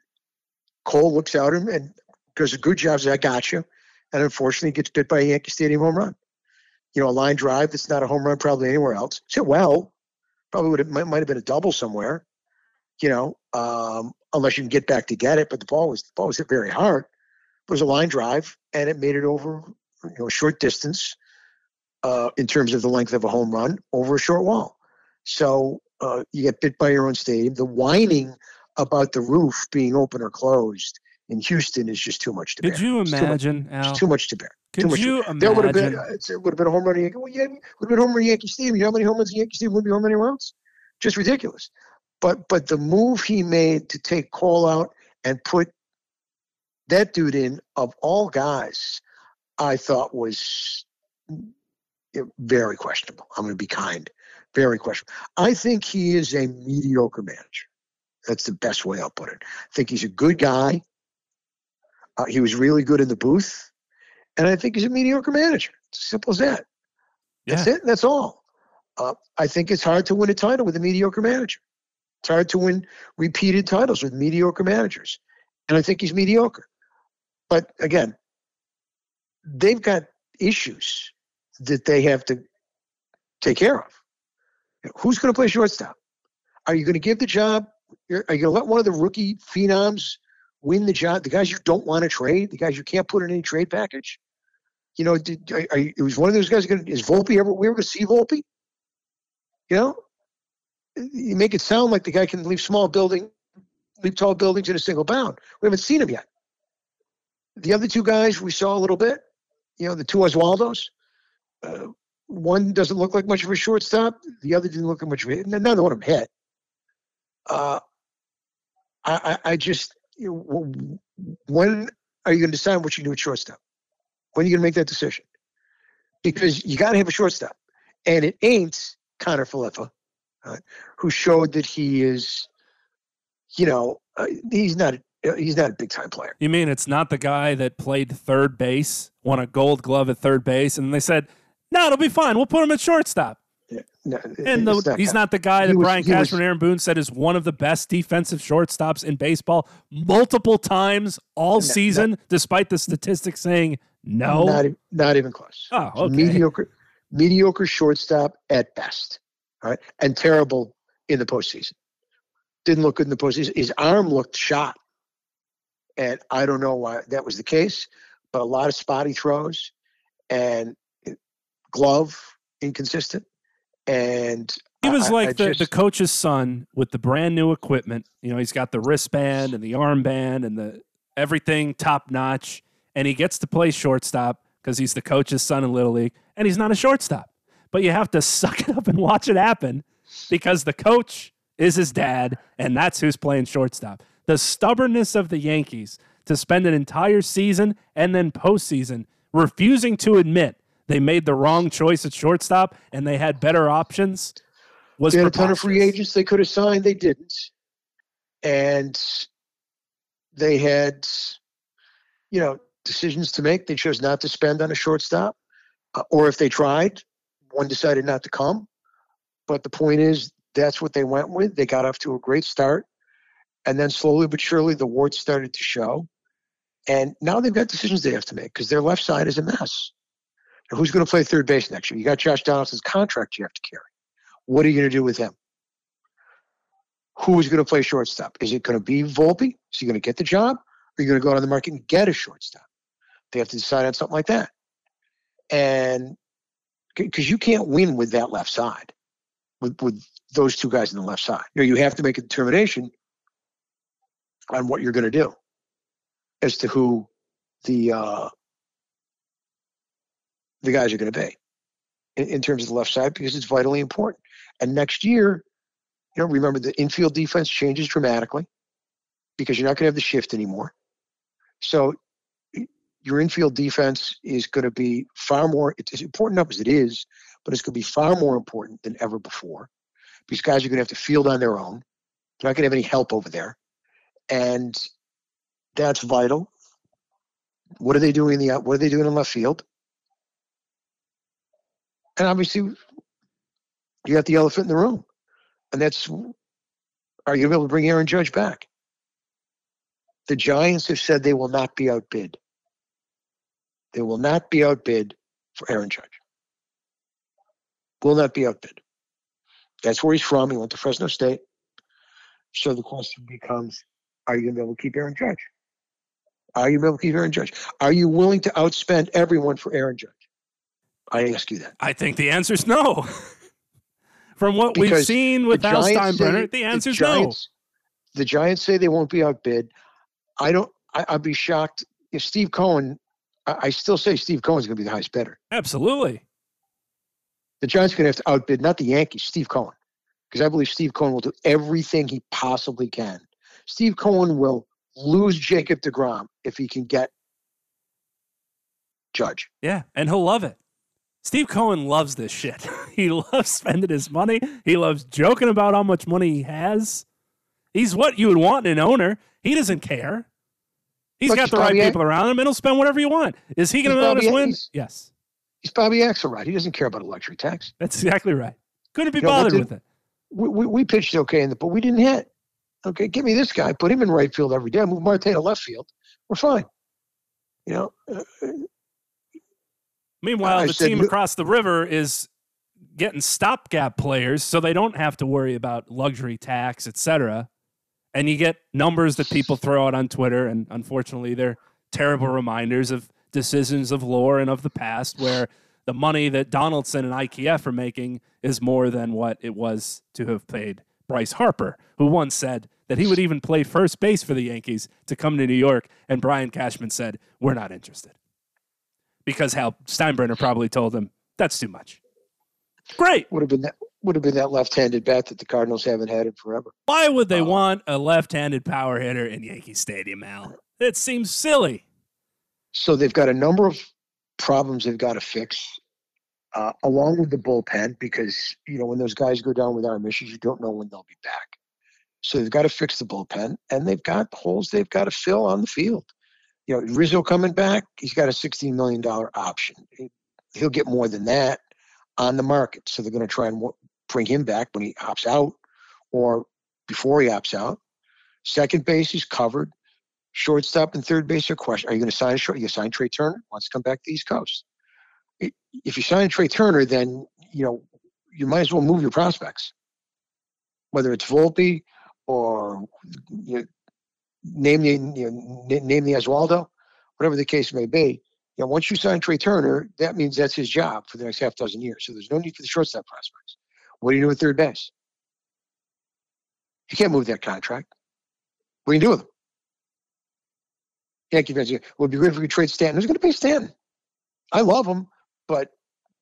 Cole looks at him and does a good job. Says, "I got you," and unfortunately gets bit by a Yankee Stadium home run. You know, a line drive that's not a home run probably anywhere else. So well, probably would have might, might have been a double somewhere. You know, um, unless you can get back to get it. But the ball was the ball was hit very hard. It was a line drive, and it made it over you know a short distance uh, in terms of the length of a home run over a short wall. So uh, you get bit by your own stadium. The whining about the roof being open or closed in Houston is just too much to bear. Could you It's too much- imagine, Al? It's too much to bear. too Could much to you That would have been imagine? it would have been a home run. Well, yeah, would have been home run Yankee Stadium. You know how many home runs in Yankee Stadium would be home anywhere else? Just ridiculous. But but the move he made to take Cole out and put that dude in of all guys, I thought was very questionable. I'm going to be kind. Very questionable. I think he is a mediocre manager. That's the best way I'll put it. I think he's a good guy. Uh, he was really good in the booth, and I think he's a mediocre manager. It's simple as that. That's it. That's all. Uh, I think it's hard to win a title with a mediocre manager. It's hard to win repeated titles with mediocre managers, and I think he's mediocre. But again, they've got issues that they have to take care of. Who's going to play shortstop? Are you going to give the job? Are you going to let one of the rookie phenoms win the job? The guys you don't want to trade, the guys you can't put in any trade package. You know, did, are, are it was one of those guys going to, is Volpe ever, we ever see Volpe? You know, you make it sound like the guy can leave small building, leave tall buildings in a single bound. We haven't seen him yet. The other two guys we saw a little bit, you know, the two Oswaldos. Uh, one doesn't look like much of a shortstop. The other didn't look like much of a Neither one of them hit. Uh, I, I, I just, you know, when are you going to decide what you do at shortstop? When are you going to make that decision? Because you got to have a shortstop, and it ain't Kiner-Falefa, uh, who showed that he is, you know, uh, he's not uh, he's not a big time player. You mean it's not the guy that played third base, won a gold glove at third base, and they said, no, it'll be fine. We'll put him at shortstop. No, And the, he's Connor. not the guy that was- Brian Cashman and Aaron Boone said is one of the best defensive shortstops in baseball multiple times all No, no. season, despite the statistics saying no. Not, not even close. oh, okay. Mediocre, mediocre shortstop at best. Right, and terrible in the postseason. Didn't look good in the postseason. His arm looked shot, and I don't know why that was the case. But a lot of spotty throws, and glove inconsistent, and He was I- like I the, the coach's son with the brand new equipment. You know, he's got the wristband and the armband and the everything top notch, and he gets to play shortstop because he's the coach's son in Little League, and he's not a shortstop. But you have to <laughs> suck it up and watch it happen because the coach is his dad, and that's who's playing shortstop. The stubbornness of the Yankees to spend an entire season and then postseason refusing to admit they made the wrong choice at shortstop and they had better options was They had a ton of free agents they could have signed. They didn't. And they had, you know, decisions to make. They chose not to spend on a shortstop. Uh, or if they tried, one decided not to come. But the point is, that's what they went with. They got off to a great start. And then slowly but surely, the warts started to show. And now they've got decisions they have to make because their left side is a mess. Now, who's going to play third base next year? You got Josh Donaldson's contract you have to carry. What are you going to do with him? who is going to play shortstop? Is it going to be Volpe? Is he going to get the job? Or are you going to go out on the market and get a shortstop? They have to decide on something like that. And because you can't win with that left side, with, with those two guys on the left side. You know, you have to make a determination on what you're going to do as to who the uh, the guys are going to be in, in terms of the left side because it's vitally important. And next year, you know, remember the infield defense changes dramatically because you're not going to have the shift anymore. So your infield defense is going to be far more it's important enough as it is, but it's going to be far more important than ever before. These guys are going to have to field on their own. They're not going to have any help over there, and that's vital. What are they doing in the what are they doing in left field? And obviously, you got the elephant in the room, and that's are you going to be able to bring Aaron Judge back? The Giants have said they will not be outbid. They will not be outbid for Aaron Judge. Will not be outbid. That's where he's from. He went to Fresno State. So the question becomes are you going to be able to keep Aaron Judge? Are you able to keep Aaron Judge? Are you willing to outspend everyone for Aaron Judge? I ask you that. I think the answer is no. <laughs> From what because we've seen with Hal Steinbrenner, the answer is no. The Giants say they won't be outbid. I don't. I, would be shocked if Steve Cohen. I, still say Steve Cohen's going to be the highest bidder. Absolutely. The Giants are going to have to outbid not the Yankees, Steve Cohen, because I believe Steve Cohen will do everything he possibly can. Steve Cohen will lose Jacob DeGrom if he can get Judge. Yeah, and he'll love it. Steve Cohen loves this shit. <laughs> he loves spending his money. He loves joking about how much money he has. He's what you would want in an owner. He doesn't care. He's Look, got he's the right people around him, and he'll spend whatever you want. Is he going to let us win? Yes. He's Bobby Axelrod. He doesn't care about a luxury tax. That's exactly right. Couldn't be you bothered know, with it. We, we, we, pitched okay, in the, but we didn't hit. Okay, give me this guy. Put him in right field every day. Move Marte to left field. We're fine. You know, uh, Meanwhile, I the said, team across the river is getting stopgap players, so they don't have to worry about luxury tax, etc. And you get numbers that people throw out on Twitter, and unfortunately, they're terrible reminders of decisions of lore and of the past, where the money that Donaldson and IKF are making is more than what it was to have paid Bryce Harper, who once said that he would even play first base for the Yankees to come to New York, and Brian Cashman said, "We're not interested." because Hal Steinbrenner probably told him that's too much. Great. Would have been that would have been that left-handed bat that the Cardinals haven't had in forever. Why would they uh, want a left-handed power hitter in Yankee Stadium, Al? It seems silly. So they've got a number of problems they've got to fix, uh, along with the bullpen, because you know when those guys go down with arm issues, you don't know when they'll be back. So they've got to fix the bullpen, and they've got holes they've got to fill on the field you know, Rizzo coming back, he's got a $16 million option. He'll get more than that on the market. So they're going to try and bring him back when he opts out or before he opts out. Second base is covered. Shortstop and third base are question. Are you going to sign a short? You sign Trea Turner? Wants to come back to the East Coast. If you sign Trea Turner, then you know you might as well move your prospects. Whether it's Volpe or you know, name the you know, name the Oswaldo, whatever the case may be. You know, once you sign Trea Turner, that means that's his job for the next half dozen years. So there's no need for the shortstop prospects. What do you do with third base? You can't move that contract. What do you do with him? Yankee fans, it would be great if we could trade Stanton. Who's going to pay Stanton? I love him, but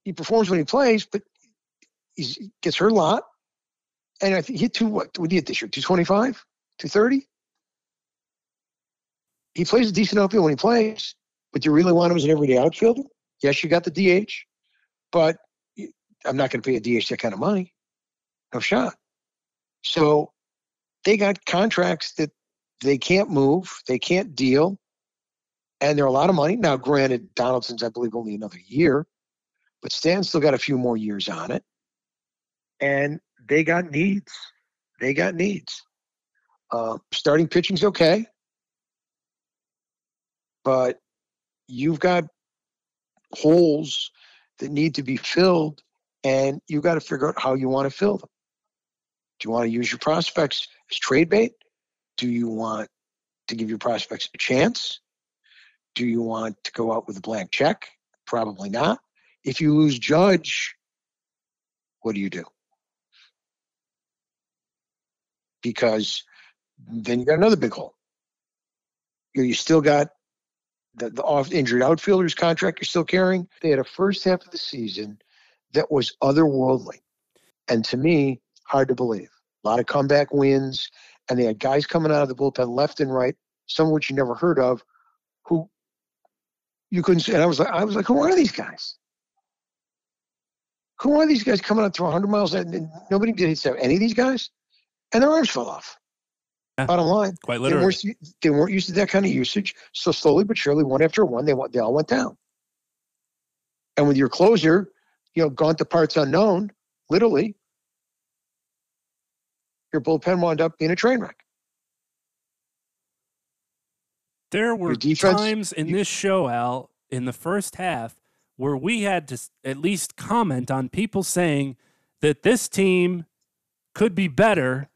he performs when he plays, but he gets hurt a lot. And I think he hit two, what, what did he hit this year? 225? 230? he plays a decent outfield when he plays, but do you really want him as an everyday outfielder? Yes, you got the DH, but I'm not going to pay a DH that kind of money. No shot. So they got contracts that they can't move, they can't deal, and they're a lot of money. Now, granted, Donaldson's, I believe, only another year, but Stan's still got a few more years on it. And they got needs. They got needs. Uh, starting pitching's okay but you've got holes that need to be filled and you've got to figure out how you want to fill them. Do you want to use your prospects as trade bait? Do you want to give your prospects a chance? Do you want to go out with a blank check? Probably not. If you lose Judge, what do you do? Because then you got another big hole. You, you still got the, the off injured outfielders contract you're still carrying. They had a first half of the season that was otherworldly. And to me, hard to believe. A lot of comeback wins, and they had guys coming out of the bullpen left and right, some of which you never heard of, who you couldn't see. And I was like, I was like, who are these guys? Who are these guys coming out to 100 miles? And nobody did any of these guys, and their arms fell off. Yeah. Bottom line, Quite they literally. weren't, they weren't used to that kind of usage. So slowly but surely, one after one, they went, they all went down. And with your closer, you know, gone to parts unknown, literally, your bullpen wound up being a train wreck. There were defense- times in this show, Al, in the first half, where we had to at least comment on people saying that this team could be better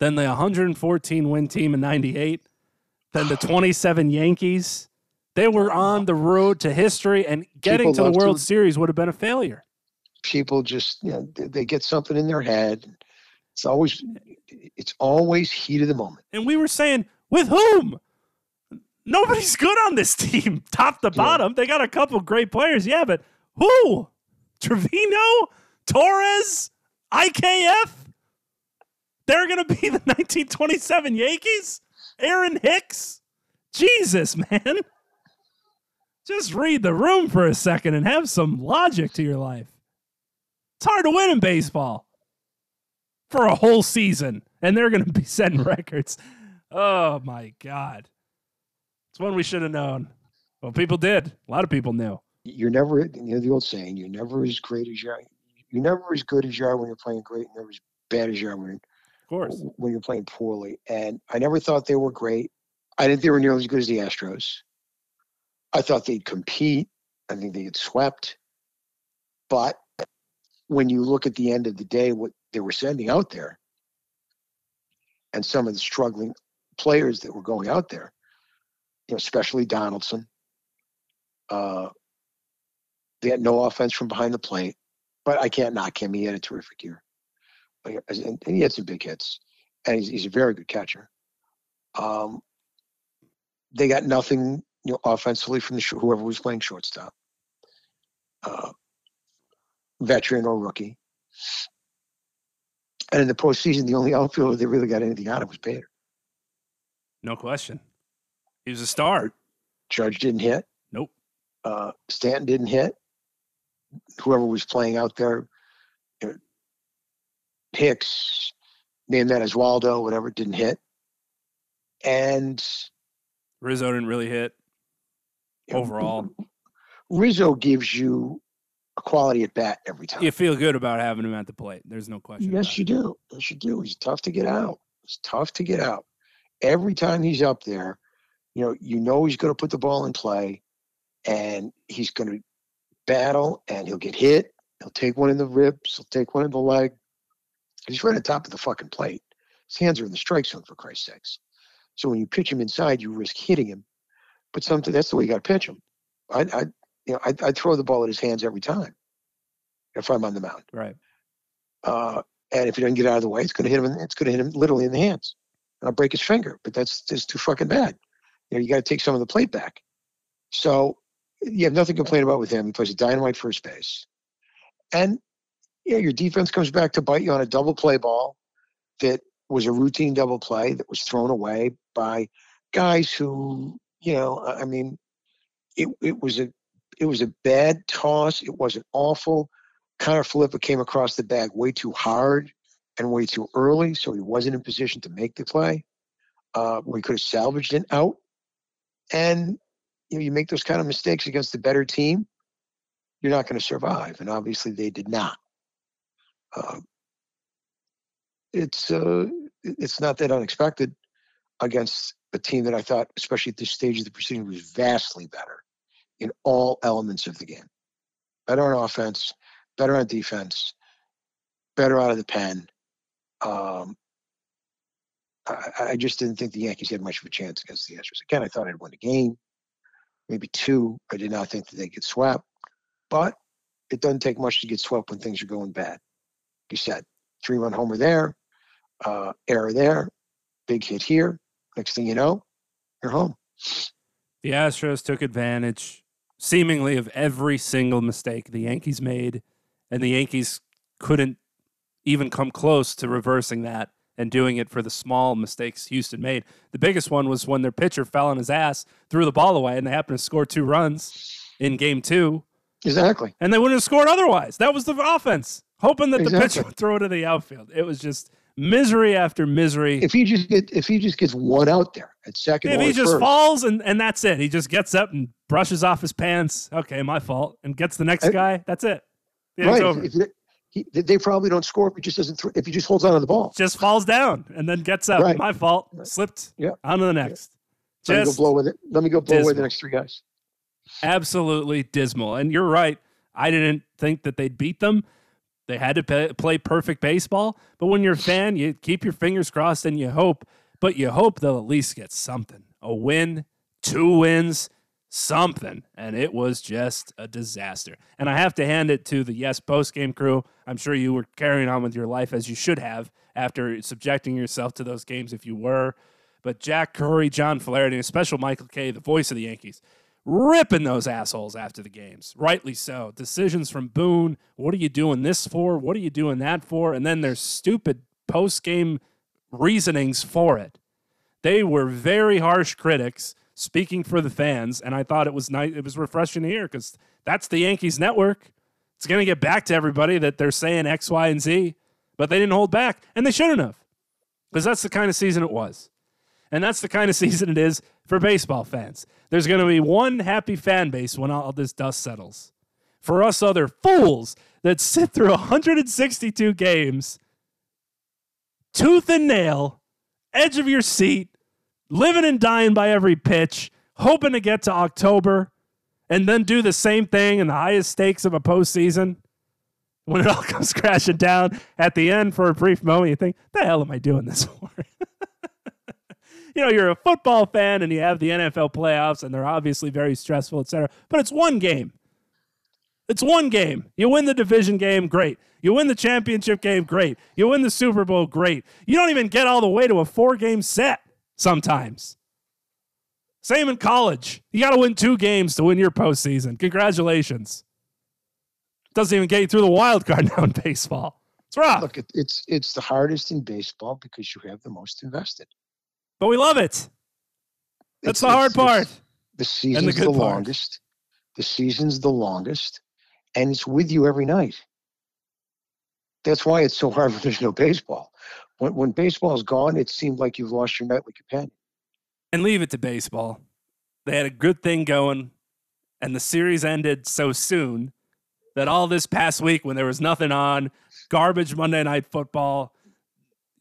than the 114 win team in 98, than the 27 Yankees. They were on the road to history, and getting People to the World to- Series would have been a failure. People just, you know, they, they get something in their head. It's always, it's always heat of the moment. And we were saying, with whom? Nobody's good on this team, <laughs> top to bottom. They got a couple great players, yeah, but who? Trevino? Torres? IKF? They're going to be <laughs> the 1927 Yankees? Aaron Hicks? Jesus, man. Just read the room for a second and have some logic to your life. It's hard to win in baseball for a whole season, and they're going to be setting records. Oh my God. It's one we should have known. Well, people did. A lot of people knew. You're never, you know, the old saying, you're never as great as you are. You're never as good as you are when you're playing great, never as bad as you are when you're Of course. when you're playing poorly. And I never thought they were great. I didn't think they were nearly as good as the Astros. I thought they'd compete. I think they get swept. But when you look at the end of the day, what they were sending out there, and some of the struggling players that were going out there, you know, especially Donaldson, uh, they had no offense from behind the plate. But I can't knock him. He had a terrific year and he had some big hits, and he's, he's a very good catcher. Um, they got nothing, you know, offensively from the whoever was playing shortstop, uh, veteran or rookie. And in the postseason, the only outfielder they really got anything out of was Bader. No question. He was a star. Judge didn't hit. Nope. Uh, Stanton didn't hit. Whoever was playing out there, you know, Hicks, name that Oswaldo, whatever, didn't hit. And Rizzo didn't really hit overall. Rizzo gives you a quality at bat every time. You feel good about having him at the plate. There's no question. yes, it. you do. Yes, you do. He's tough to get out. It's tough to get out. Every time he's up there, you know, you know he's going to put the ball in play, and he's going to battle, and he'll get hit. He'll take one in the ribs. He'll take one in the leg. He's right on top of the fucking plate. His hands are in the strike zone for Christ's sakes. So when you pitch him inside, you risk hitting him. But something that's the way you got to pitch him. I, I, you know, I, I throw the ball at his hands every time if I'm on the mound. Right. Uh, and if he doesn't get out of the way, it's going to hit him. In, it's going to hit him literally in the hands, and I'll break his finger. But that's just too fucking bad. You know, you got to take some of the plate back. So you have nothing to complain about with him. He plays a dynamite first base, and yeah, your defense comes back to bite you on a double play ball that was a routine double play that was thrown away by guys who, you know, I I mean, it it was a it was a bad toss. It wasn't awful. Kiner-Falefa came across the bag way too hard and way too early, so he wasn't in position to make the play. Uh, he could have salvaged an out. And you know, you make those kind of mistakes against the better team, you're not going to survive. And obviously, they did not. Uh, it's uh, it's not that unexpected against a team that I thought, especially at this stage of the proceeding, was vastly better in all elements of the game. Better on offense, better on defense, better out of the pen. Um, I, I just didn't think the Yankees had much of a chance against the Astros. Again, I thought I'd win a game, maybe two. I did not think that they'd get swept, but it doesn't take much to get swept when things are going bad. You said, three run homer there, uh, error there, big hit here. Next thing you know, you're home. The Astros took advantage seemingly of every single mistake the Yankees made, and the Yankees couldn't even come close to reversing that and doing it for the small mistakes Houston made. The biggest one was when their pitcher fell on his ass, threw the ball away, and they happened to score two runs in game two. Exactly. And they wouldn't have scored otherwise. That was the offense, hoping that Exactly. the pitcher would throw it to the outfield. It was just misery after misery. If he just get if he just gets one out there at second, If he just first, falls and, and that's it, he just gets up and brushes off his pants. Okay, my fault, and gets the next I- guy. That's it. Inning's right? over. If, if he, they probably don't score if he just doesn't. Throw, if he just holds on to the ball. just falls down and then gets up. Right. My fault. Right. Slipped. Yeah. On to the next. Let me go blow with it. Let me go blow away the next three guys. absolutely dismal. And you're right. I didn't think that they'd beat them. They had to pay, play perfect baseball. But when you're a fan, you keep your fingers crossed and you hope. But you hope they'll at least get something a win, two wins, something. And it was just a disaster. And I have to hand it to the Yes post game crew. I'm sure you were carrying on with your life as you should have after subjecting yourself to those games if you were. But Jack Curry, John Flaherty, and especially Michael Kay, the voice of the Yankees, ripping those assholes after the games. Rightly so. Decisions from Boone. What are you doing this for? What are you doing that for? And then their stupid post game reasonings for it. They were very harsh critics speaking for the fans, and I thought it was nice. It was refreshing to hear because that's the Yankees network. It's going to get back to everybody that they're saying X, Y, and Z, but they didn't hold back, and they shouldn't have because that's the kind of season it was. And that's the kind of <laughs> season it is for baseball fans. There's going to be one happy fan base when all this dust settles. For us other fools that sit through 162 games, tooth and nail, edge of your seat, living and dying by every pitch, hoping to get to October, and then do the same thing in the highest stakes of a postseason. When it all <laughs> comes crashing down at the end for a brief moment, you think, the hell am I doing this for? <laughs> you know, you're a football fan and you have the NFL playoffs and they're obviously very stressful, et cetera. But it's one game. It's one game. You win the division game, great. You win the championship game, great. You win the Super Bowl, great. You don't even get all the way to a four game set sometimes. Same in college. You got to win two games to win your postseason. Congratulations. Doesn't even get you through the wild card <laughs> now in baseball. It's rough, Look, it's it's the hardest in baseball because you have the most invested. But we love it. That's It's- the hard part. The season's the part. longest. The season's the longest, and it's with you every night. That's why it's so hard <laughs> when there's no baseball. When when baseball is gone, it seemed like you've lost your nightly companion. and leave it to baseball. They had a good thing going, and the series ended so soon that all this past week, when there was nothing on, garbage Monday night football,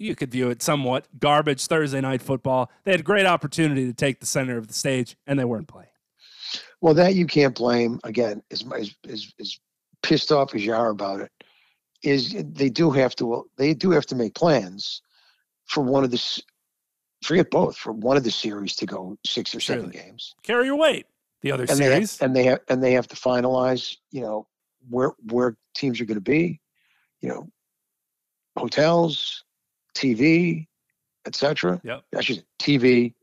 you could view it somewhat garbage Thursday night football. They had a great opportunity to take the center of the stage, and they weren't playing. Well, that you can't blame. Again, as as as, as pissed off as you are about it, is they do have to they do have to make plans for one of the forget both for one of the series to go six or seven Surely. games, Carry your weight. The other and they series, have, and they have and they have to finalize you know where where teams are going to be, you know, hotels, TV, etc. Yep. Should TV.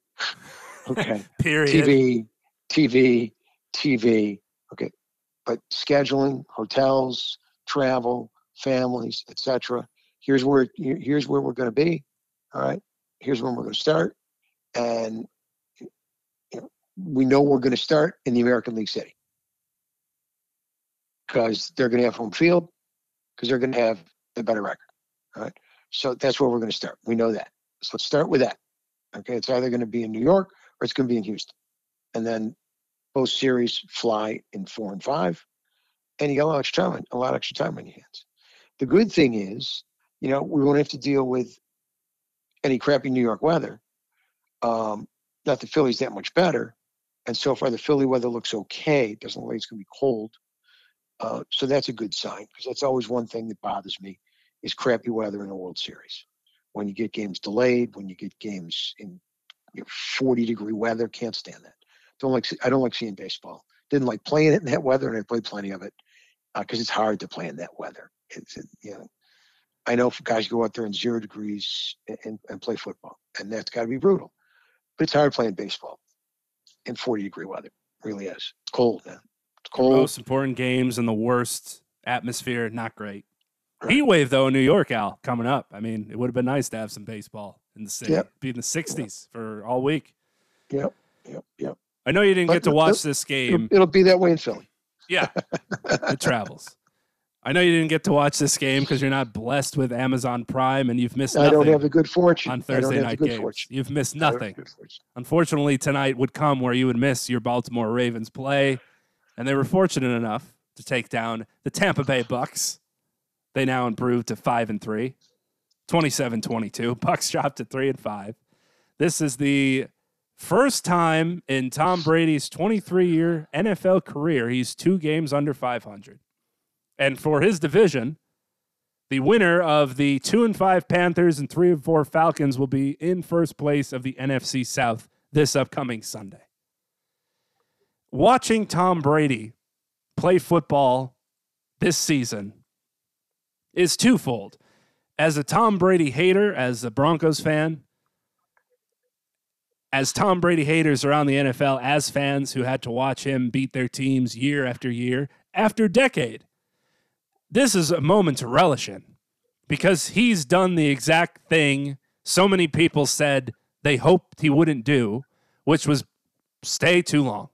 Okay. <laughs> period. TV, TV, TV. Okay, but scheduling, hotels, travel, families, etc. Here's where here's where we're going to be. All right, here's when we're going to start, and you know, we know we're going to start in the American League City because they're going to have home field because they're going to have the better record. All right, so that's where we're going to start. We know that. So let's start with that. Okay, it's either going to be in New York or it's going to be in Houston. And then both series fly in four and five, and you got a lot of extra time, a lot of extra time on your hands. The good thing is, you know, we won't have to deal with any crappy New York weather. Um, not the Philly's that much better, and so far the Philly weather looks okay. It doesn't look like it's going to be cold, uh, so that's a good sign because that's always one thing that bothers me is crappy weather in a World Series. when you get games delayed, when you get games in you know, 40 degree weather. Can't stand that. Don't like. I don't like seeing baseball. Didn't like playing it in that weather, and I played plenty of it because uh, it's hard to play in that weather. It's you know, I know guys go out there in zero degrees and, and play football, and that's got to be brutal. But it's hard playing baseball in 40 degree weather. It really is. It's cold, man. It's cold. most important games in the worst atmosphere. Not great. Heat wave though in New York, Al, coming up. I mean, it would have been nice to have some baseball in the city. Yep. Be in the 60s yep. for all week. Yep. Yep. Yep. I know you didn't but get to watch this game. It'll, it'll be that way in Philly. Yeah, it travels. I know you didn't get to watch this game because you're not blessed with Amazon Prime and you've missed. I don't have the good fortune on Thursday night games. Fortune. You've missed nothing. Unfortunately, tonight would come where you would miss your Baltimore Ravens play, and they were fortunate enough to take down the Tampa Bay Bucks. They now improved to five and three, 27-22. <laughs> Bucks dropped to three and five. This is the First time in Tom Brady's 23 year NFL career, he's two games under 500. And for his division, the winner of the 2 and 5 Panthers and 3 and 4 Falcons will be in first place of the NFC South this upcoming Sunday. Watching Tom Brady play football this season is twofold. As a Tom Brady hater, as a Broncos fan, as Tom Brady haters around the NFL, as fans who had to watch him beat their teams year after year, after decade, this is a moment to relish in because he's done the exact thing so many people said they hoped he wouldn't do, which was stay too long.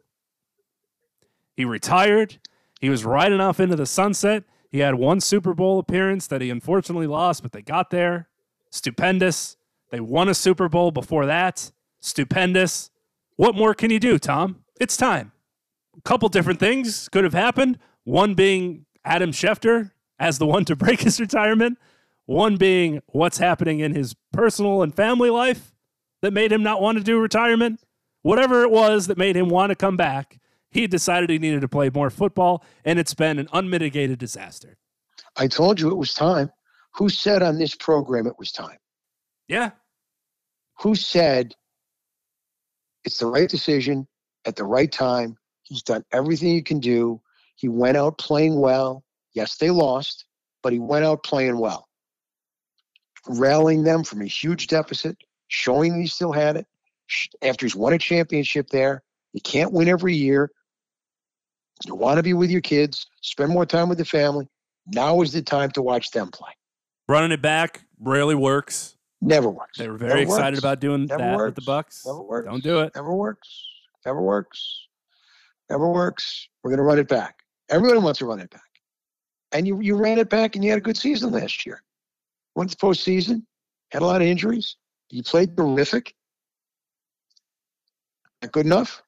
He retired. He was riding off into the sunset. He had one Super Bowl appearance that he unfortunately lost, but they got there. Stupendous. They won a Super Bowl before that stupendous. What more can you do, Tom? It's time. A couple different things could have happened. One being Adam Schefter as the one to break <laughs> his retirement, one being what's happening in his personal and family life that made him not want to do retirement. Whatever it was that made him want to come back, he decided he needed to play more football, and it's been an unmitigated disaster. I told you it was time. Who said on this program it was time? Yeah. Who said it's the right decision at the right time. He's done everything he can do. He went out playing well. Yes, they lost, but he went out playing well, rallying them from a huge deficit, showing he still had it. After he's won a championship there, you can't win every year. You want to be with your kids, spend more time with the family. Now is the time to watch them play. Running it back rarely works. Never works. They were very Never excited works. about doing Never that works. with the Bucks. Never works. Don't do it. Never works. Never works. Never works. We're going to run it back. Everyone wants to run it back. And you, you ran it back and you had a good season last year. Went to postseason, had a lot of injuries. You played terrific. Not good enough.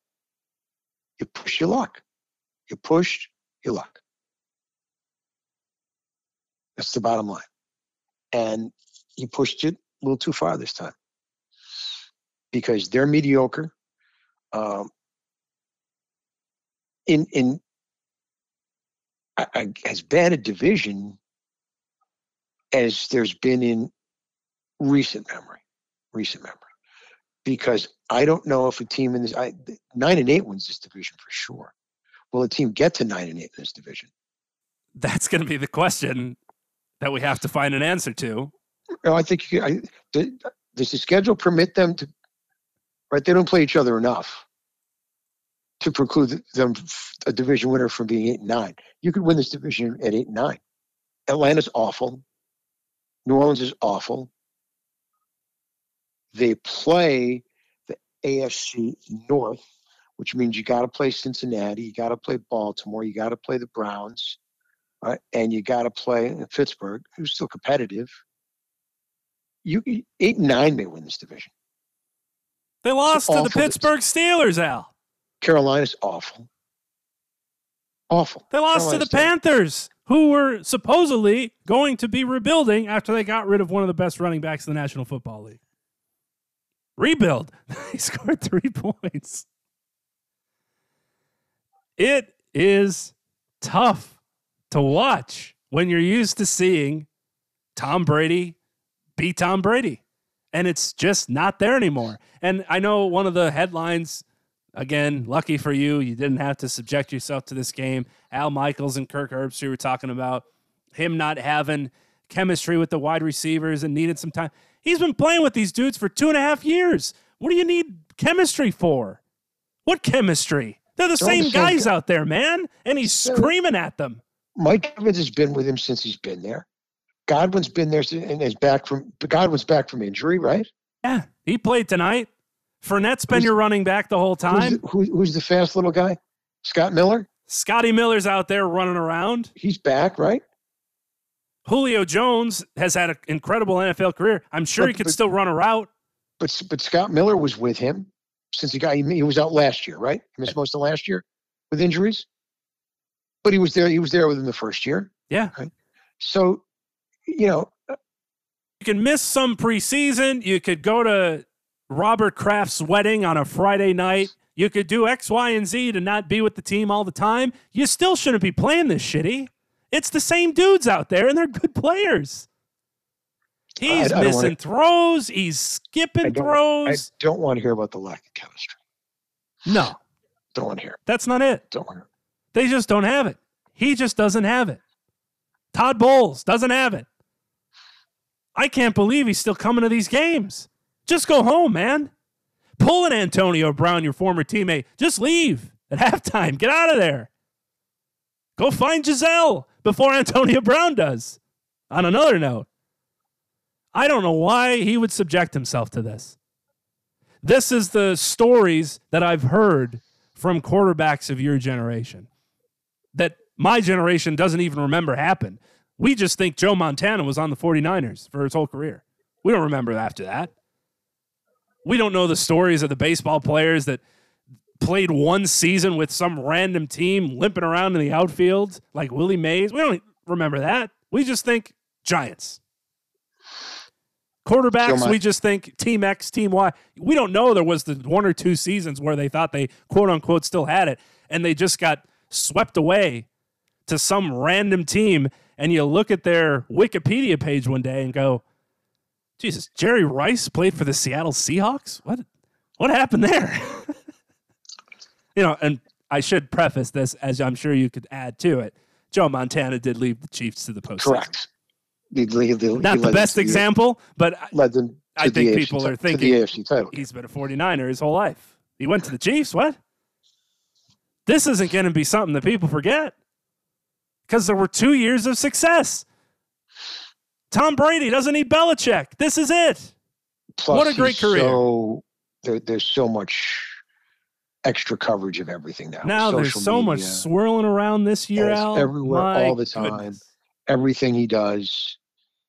You push your luck. You pushed your luck. That's the bottom line. And you pushed it a little too far this time because they're mediocre. Um, in in as bad a division as there's been in recent memory, recent memory, because I don't know if a team in this I, nine and eight wins this division for sure. Will a team get to nine and eight in this division? That's going to be the question that we have to find an answer to. No, I think I, does the schedule permit them to? Right, they don't play each other enough to preclude them a division winner from being eight and nine. You could win this division at eight and nine. Atlanta's awful. New Orleans is awful. They play the AFC North, which means you got to play Cincinnati, you got to play Baltimore, you got to play the Browns, right? and you got to play Pittsburgh, who's still competitive you eight and nine may win this division. They lost to the Pittsburgh Steelers, Al. Carolina's awful. Awful. They lost Carolina's to the Panthers, who were supposedly going to be rebuilding after they got rid of one of the best running backs in the National Football League. Rebuild. <laughs> he scored three points. It is tough to watch when you're used to seeing Tom Brady be Tom Brady. And it's just not there anymore. And I know one of the headlines, again, lucky for you, you didn't have to subject yourself to this game. Al Michaels and Kirk Herbstreit were talking about him not having chemistry with the wide receivers and needed some time. He's been playing with these dudes for two and a half years. What do you need chemistry for? What chemistry? They're the They're same the guys guy. out there, man. And he's screaming at them. Mike Evans has been with him since he's been there. Godwin's been there and is back from Godwin's back from injury, right? Yeah, he played tonight. Fournette's been Who's- your running back the whole Who's time. the, who, who's the fast little guy? Scott Miller. Scotty Miller's out there running around. He's back, right? Julio Jones has had an incredible NFL career. I'm sure he could but- still run a route. But but Scott Miller was with him since he got he he was out last year, right? He missed most of last year with injuries. But he was there. He was there within the first year. Yeah. So, you know, uh, You can miss some preseason. You could go to Robert Kraft's wedding on a Friday night. You could do X, Y, and Z to not be with the team all the time. You still shouldn't be playing this shitty. It's the same dudes out there, and they're good players. He's I don't missing wanna- throws. He's skipping I don't- I throws. don't want to hear about the lack of chemistry. no, Don't want to hear. that's not it. Don't want to. They just don't have it. He just doesn't have it. Todd Bowles doesn't have it. I can't believe he's still coming to these games. Just go home, man. Pull an Antonio Brown, your former teammate. Just leave at <laughs> halftime. Get out of there. Go find Gisele before Antonio Brown does. On another note, I don't know why he would subject himself to this. This is the stories that I've heard from quarterbacks of your generation that my generation doesn't even remember happened. We just think Joe Montana was on the 49ers for his whole career. We don't remember after that. We don't know the stories of the baseball players that played one season with some random team limping around in the outfield like Willie Mays. We don't remember that. We just think Giants. Quarterbacks, we just think Team X, Team Y. We don't know there was the one or two seasons where they thought they quote unquote still had it and they just got swept away to some random team. And you look at their Wikipedia page one day and go, Jesus, Jerry Rice played for the Seattle Seahawks? What what happened there? <laughs> you know, and I should preface this as I'm sure you could add to it. Joe Montana did leave the Chiefs to the postseason. Correct. He, he, he Not the best to the- example, but Led them. I think AFC people are thinking he's been a 49er his whole life. He went to the Chiefs. What? This isn't going to be something that people forget because there were two years of success. Tom Brady doesn't need Belichick. This is it. Plus, what a great career. So there, there's so much extra coverage of everything now. Now there's Social so much swirling around this year, Al. everywhere, My all the time. goodness. Everything he does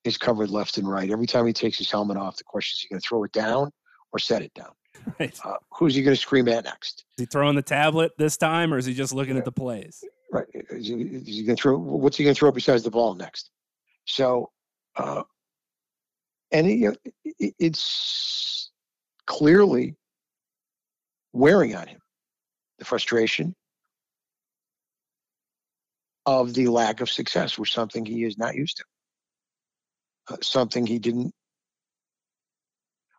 is covered left and right. Every time he takes his helmet off, the question is: he going to throw it down or set it down? <laughs> Right. Uh, who's he going to scream at next? Is he throwing the tablet this time, or is he just looking at the plays? Right? Is he, he going to throw? What's he going to throw besides the ball next? So, uh, and it, you know, it, it's clearly wearing on him the frustration of the lack of success, which something he is not used to. Uh, something he didn't.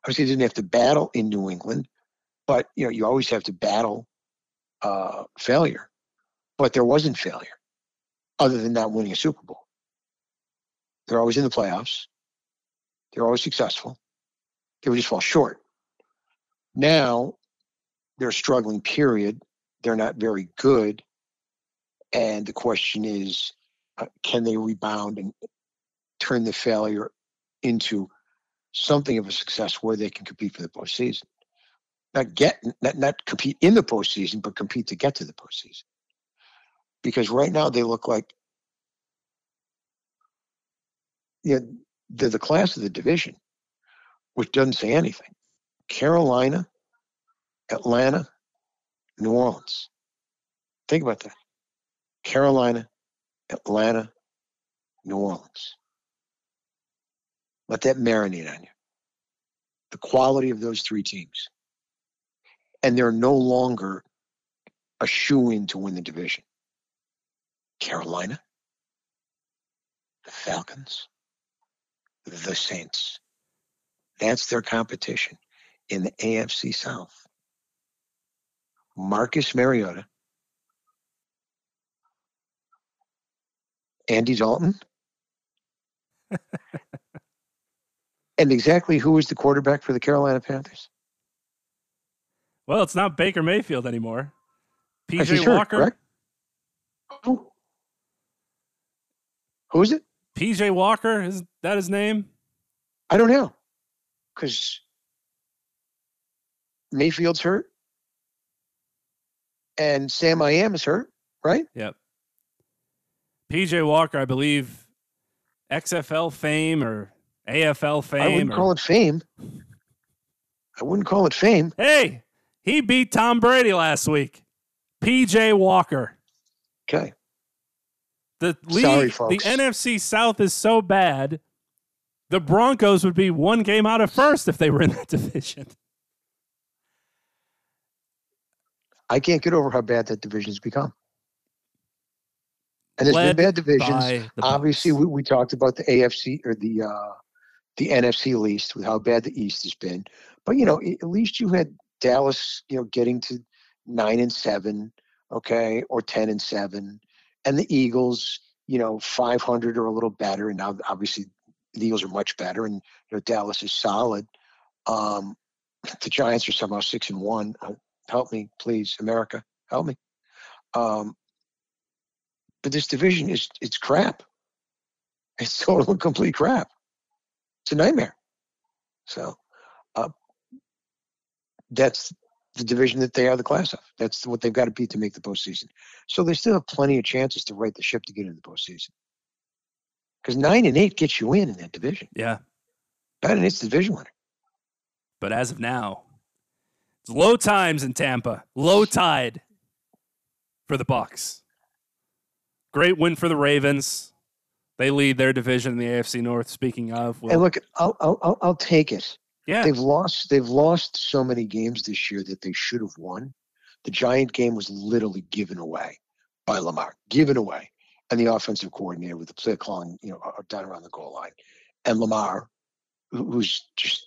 Obviously, he didn't have to battle in New England, but you know, you always have to battle uh, failure. But there wasn't failure, other than not winning a Super Bowl. They're always in the playoffs. They're always successful. They would just fall short. Now they're struggling. Period. They're not very good. And the question is, uh, can they rebound and turn the failure into something of a success where they can compete for the postseason? Not get, not not compete in the postseason, but compete to get to the postseason. Because right now they look like, yeah, they're the class of the division, which doesn't say anything. Carolina, Atlanta, New Orleans. Think about that. Carolina, Atlanta, New Orleans. Let that marinate on you. The quality of those three teams. And they're no longer a shoe in to win the division. Carolina, the Falcons, the Saints. That's their competition in the AFC South. Marcus Mariota, Andy Dalton, <laughs> and exactly who is the quarterback for the Carolina Panthers? Well, it's not Baker Mayfield anymore. PJ sure, Walker. correct? Who? Who is it? PJ Walker is that his name? I don't know. Because Mayfield's hurt. And Sam I am is hurt, right? Yep. PJ Walker, I believe, XFL fame or AFL fame. I wouldn't or- call it fame. I wouldn't call it fame. Hey, he beat Tom Brady last week. PJ Walker. Okay. The Sorry, league, the. NFC South is so bad. The Broncos would be one game out of first if they were in that <laughs> division. I can't get over how bad that division's become. And there's Led been bad divisions. Obviously, we, we talked about the AFC or the uh, the NFC least with how bad the East has been. But you know, at least you had Dallas, you know, getting to nine and seven, okay, or ten and seven, and the Eagles, you know, five hundred or a little better. And now, obviously, the Eagles are much better, and you know, Dallas is solid. Um, the Giants are somehow six and one. Help me, please, America, help me. Um, but this division is it's crap. It's <laughs> total and complete crap. It's a nightmare. So uh, that's the division that they are the class of. That's what they've got to beat to make the postseason. So they still have plenty of chances to right the ship to get into the postseason. Because nine and eight gets you in in that division. Yeah. Nine and eight's the division winner. But as of now, it's low times in Tampa. Low tide for the Bucs. Great win for the Ravens. They lead their division in the AFC North. Speaking of, well, and look, I'll, I'll I'll I'll take it. yeah, They've lost. They've lost so many games this year that they should have won. The Giant game was literally given away by Lamar, given away, and the offensive coordinator with the play calling, you know, uh, down around the goal line, and Lamar, who's just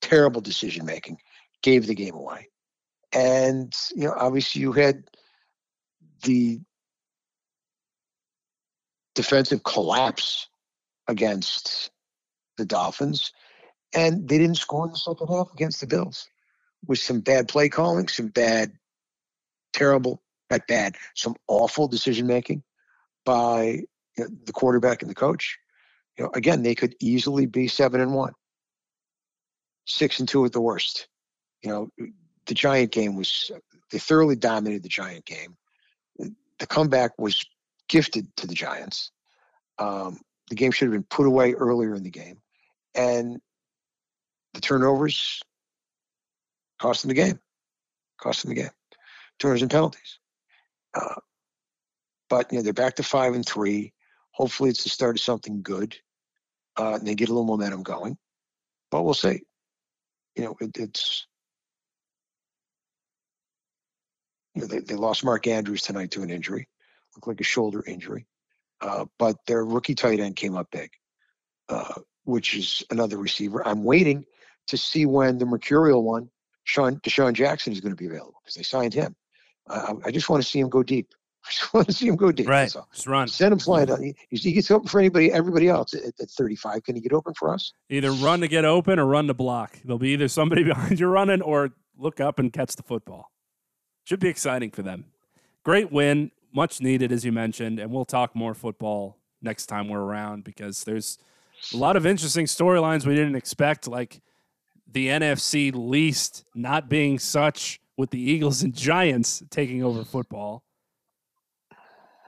terrible decision making, gave the game away. And you know, obviously, you had the defensive collapse against the Dolphins and they didn't score in the second half against the Bills with some bad play calling, some bad, terrible, not bad, some awful decision making by you know, the quarterback and the coach. You know, again, they could easily be seven and one, six and two at the worst. You know, the Giant game was they thoroughly dominated the Giant game. The comeback was gifted to the Giants. Um, the game should have been put away earlier in the game, and the turnovers cost them the game. Cost them the game. Turnovers and penalties. Uh, but you know they're back to five and three. Hopefully, it's the start of something good, uh, and they get a little momentum going. But we'll see. You know, it, it's you know they, they lost Mark Andrews tonight to an injury, looked like a shoulder injury. Uh, but their rookie tight end came up big, uh, which is another receiver. I'm waiting to see when the mercurial one, Sean DeSean Jackson, is going to be available because they signed him. I, I just want to see him go deep. <laughs> I just want to see him go deep. right. All. Just run. Send him flying. down. He, he gets open for anybody, everybody else at, at 35. Can he get open for us? Either run to get open or run to block. There'll be either somebody <laughs> behind you running or look up and catch the football. Should be exciting for them. Great win, much needed, as you mentioned, and we'll talk more football next time we're around because there's a lot of interesting storylines we didn't expect, like the NFC least not being such with the Eagles and Giants taking over football.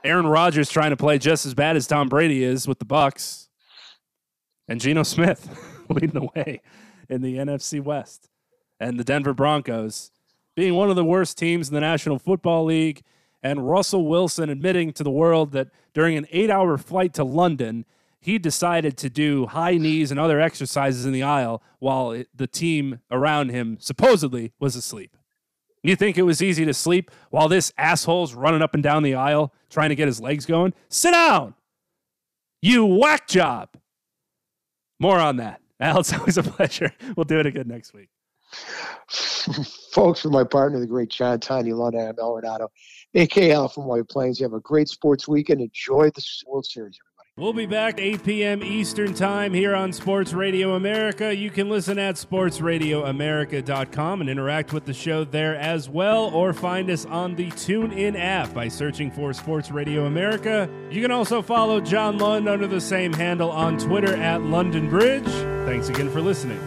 Aaron Rodgers trying to play just as bad as Tom Brady is with the Bucs, and Geno Smith <laughs> leading the way in the NFC West, and the Denver Broncos being one of the worst teams in the National Football League, and Russell Wilson admitting to the world that during an eight-hour flight to London, he decided to do high knees and other exercises in the aisle while it, the team around him supposedly was asleep. You think it was easy to sleep while this asshole's running up and down the aisle trying to get his legs going? Sit down! You whack job! More on that <laughs> Al, it's always a pleasure. We'll do it again next week. <laughs> Folks, with my partner, the great John Tiny Lund, I'm Al Renauto, AKL from White Plains. You have a great sports weekend. Enjoy the World Series, everybody. We'll be back 8 p.m. Eastern Time here on Sports Radio America. You can listen at sportsradioamerica.com and interact with the show there as well, or find us on the TuneIn app by searching for Sports Radio America. You can also follow John Lund under the same handle on Twitter at London Bridge. Thanks again for listening.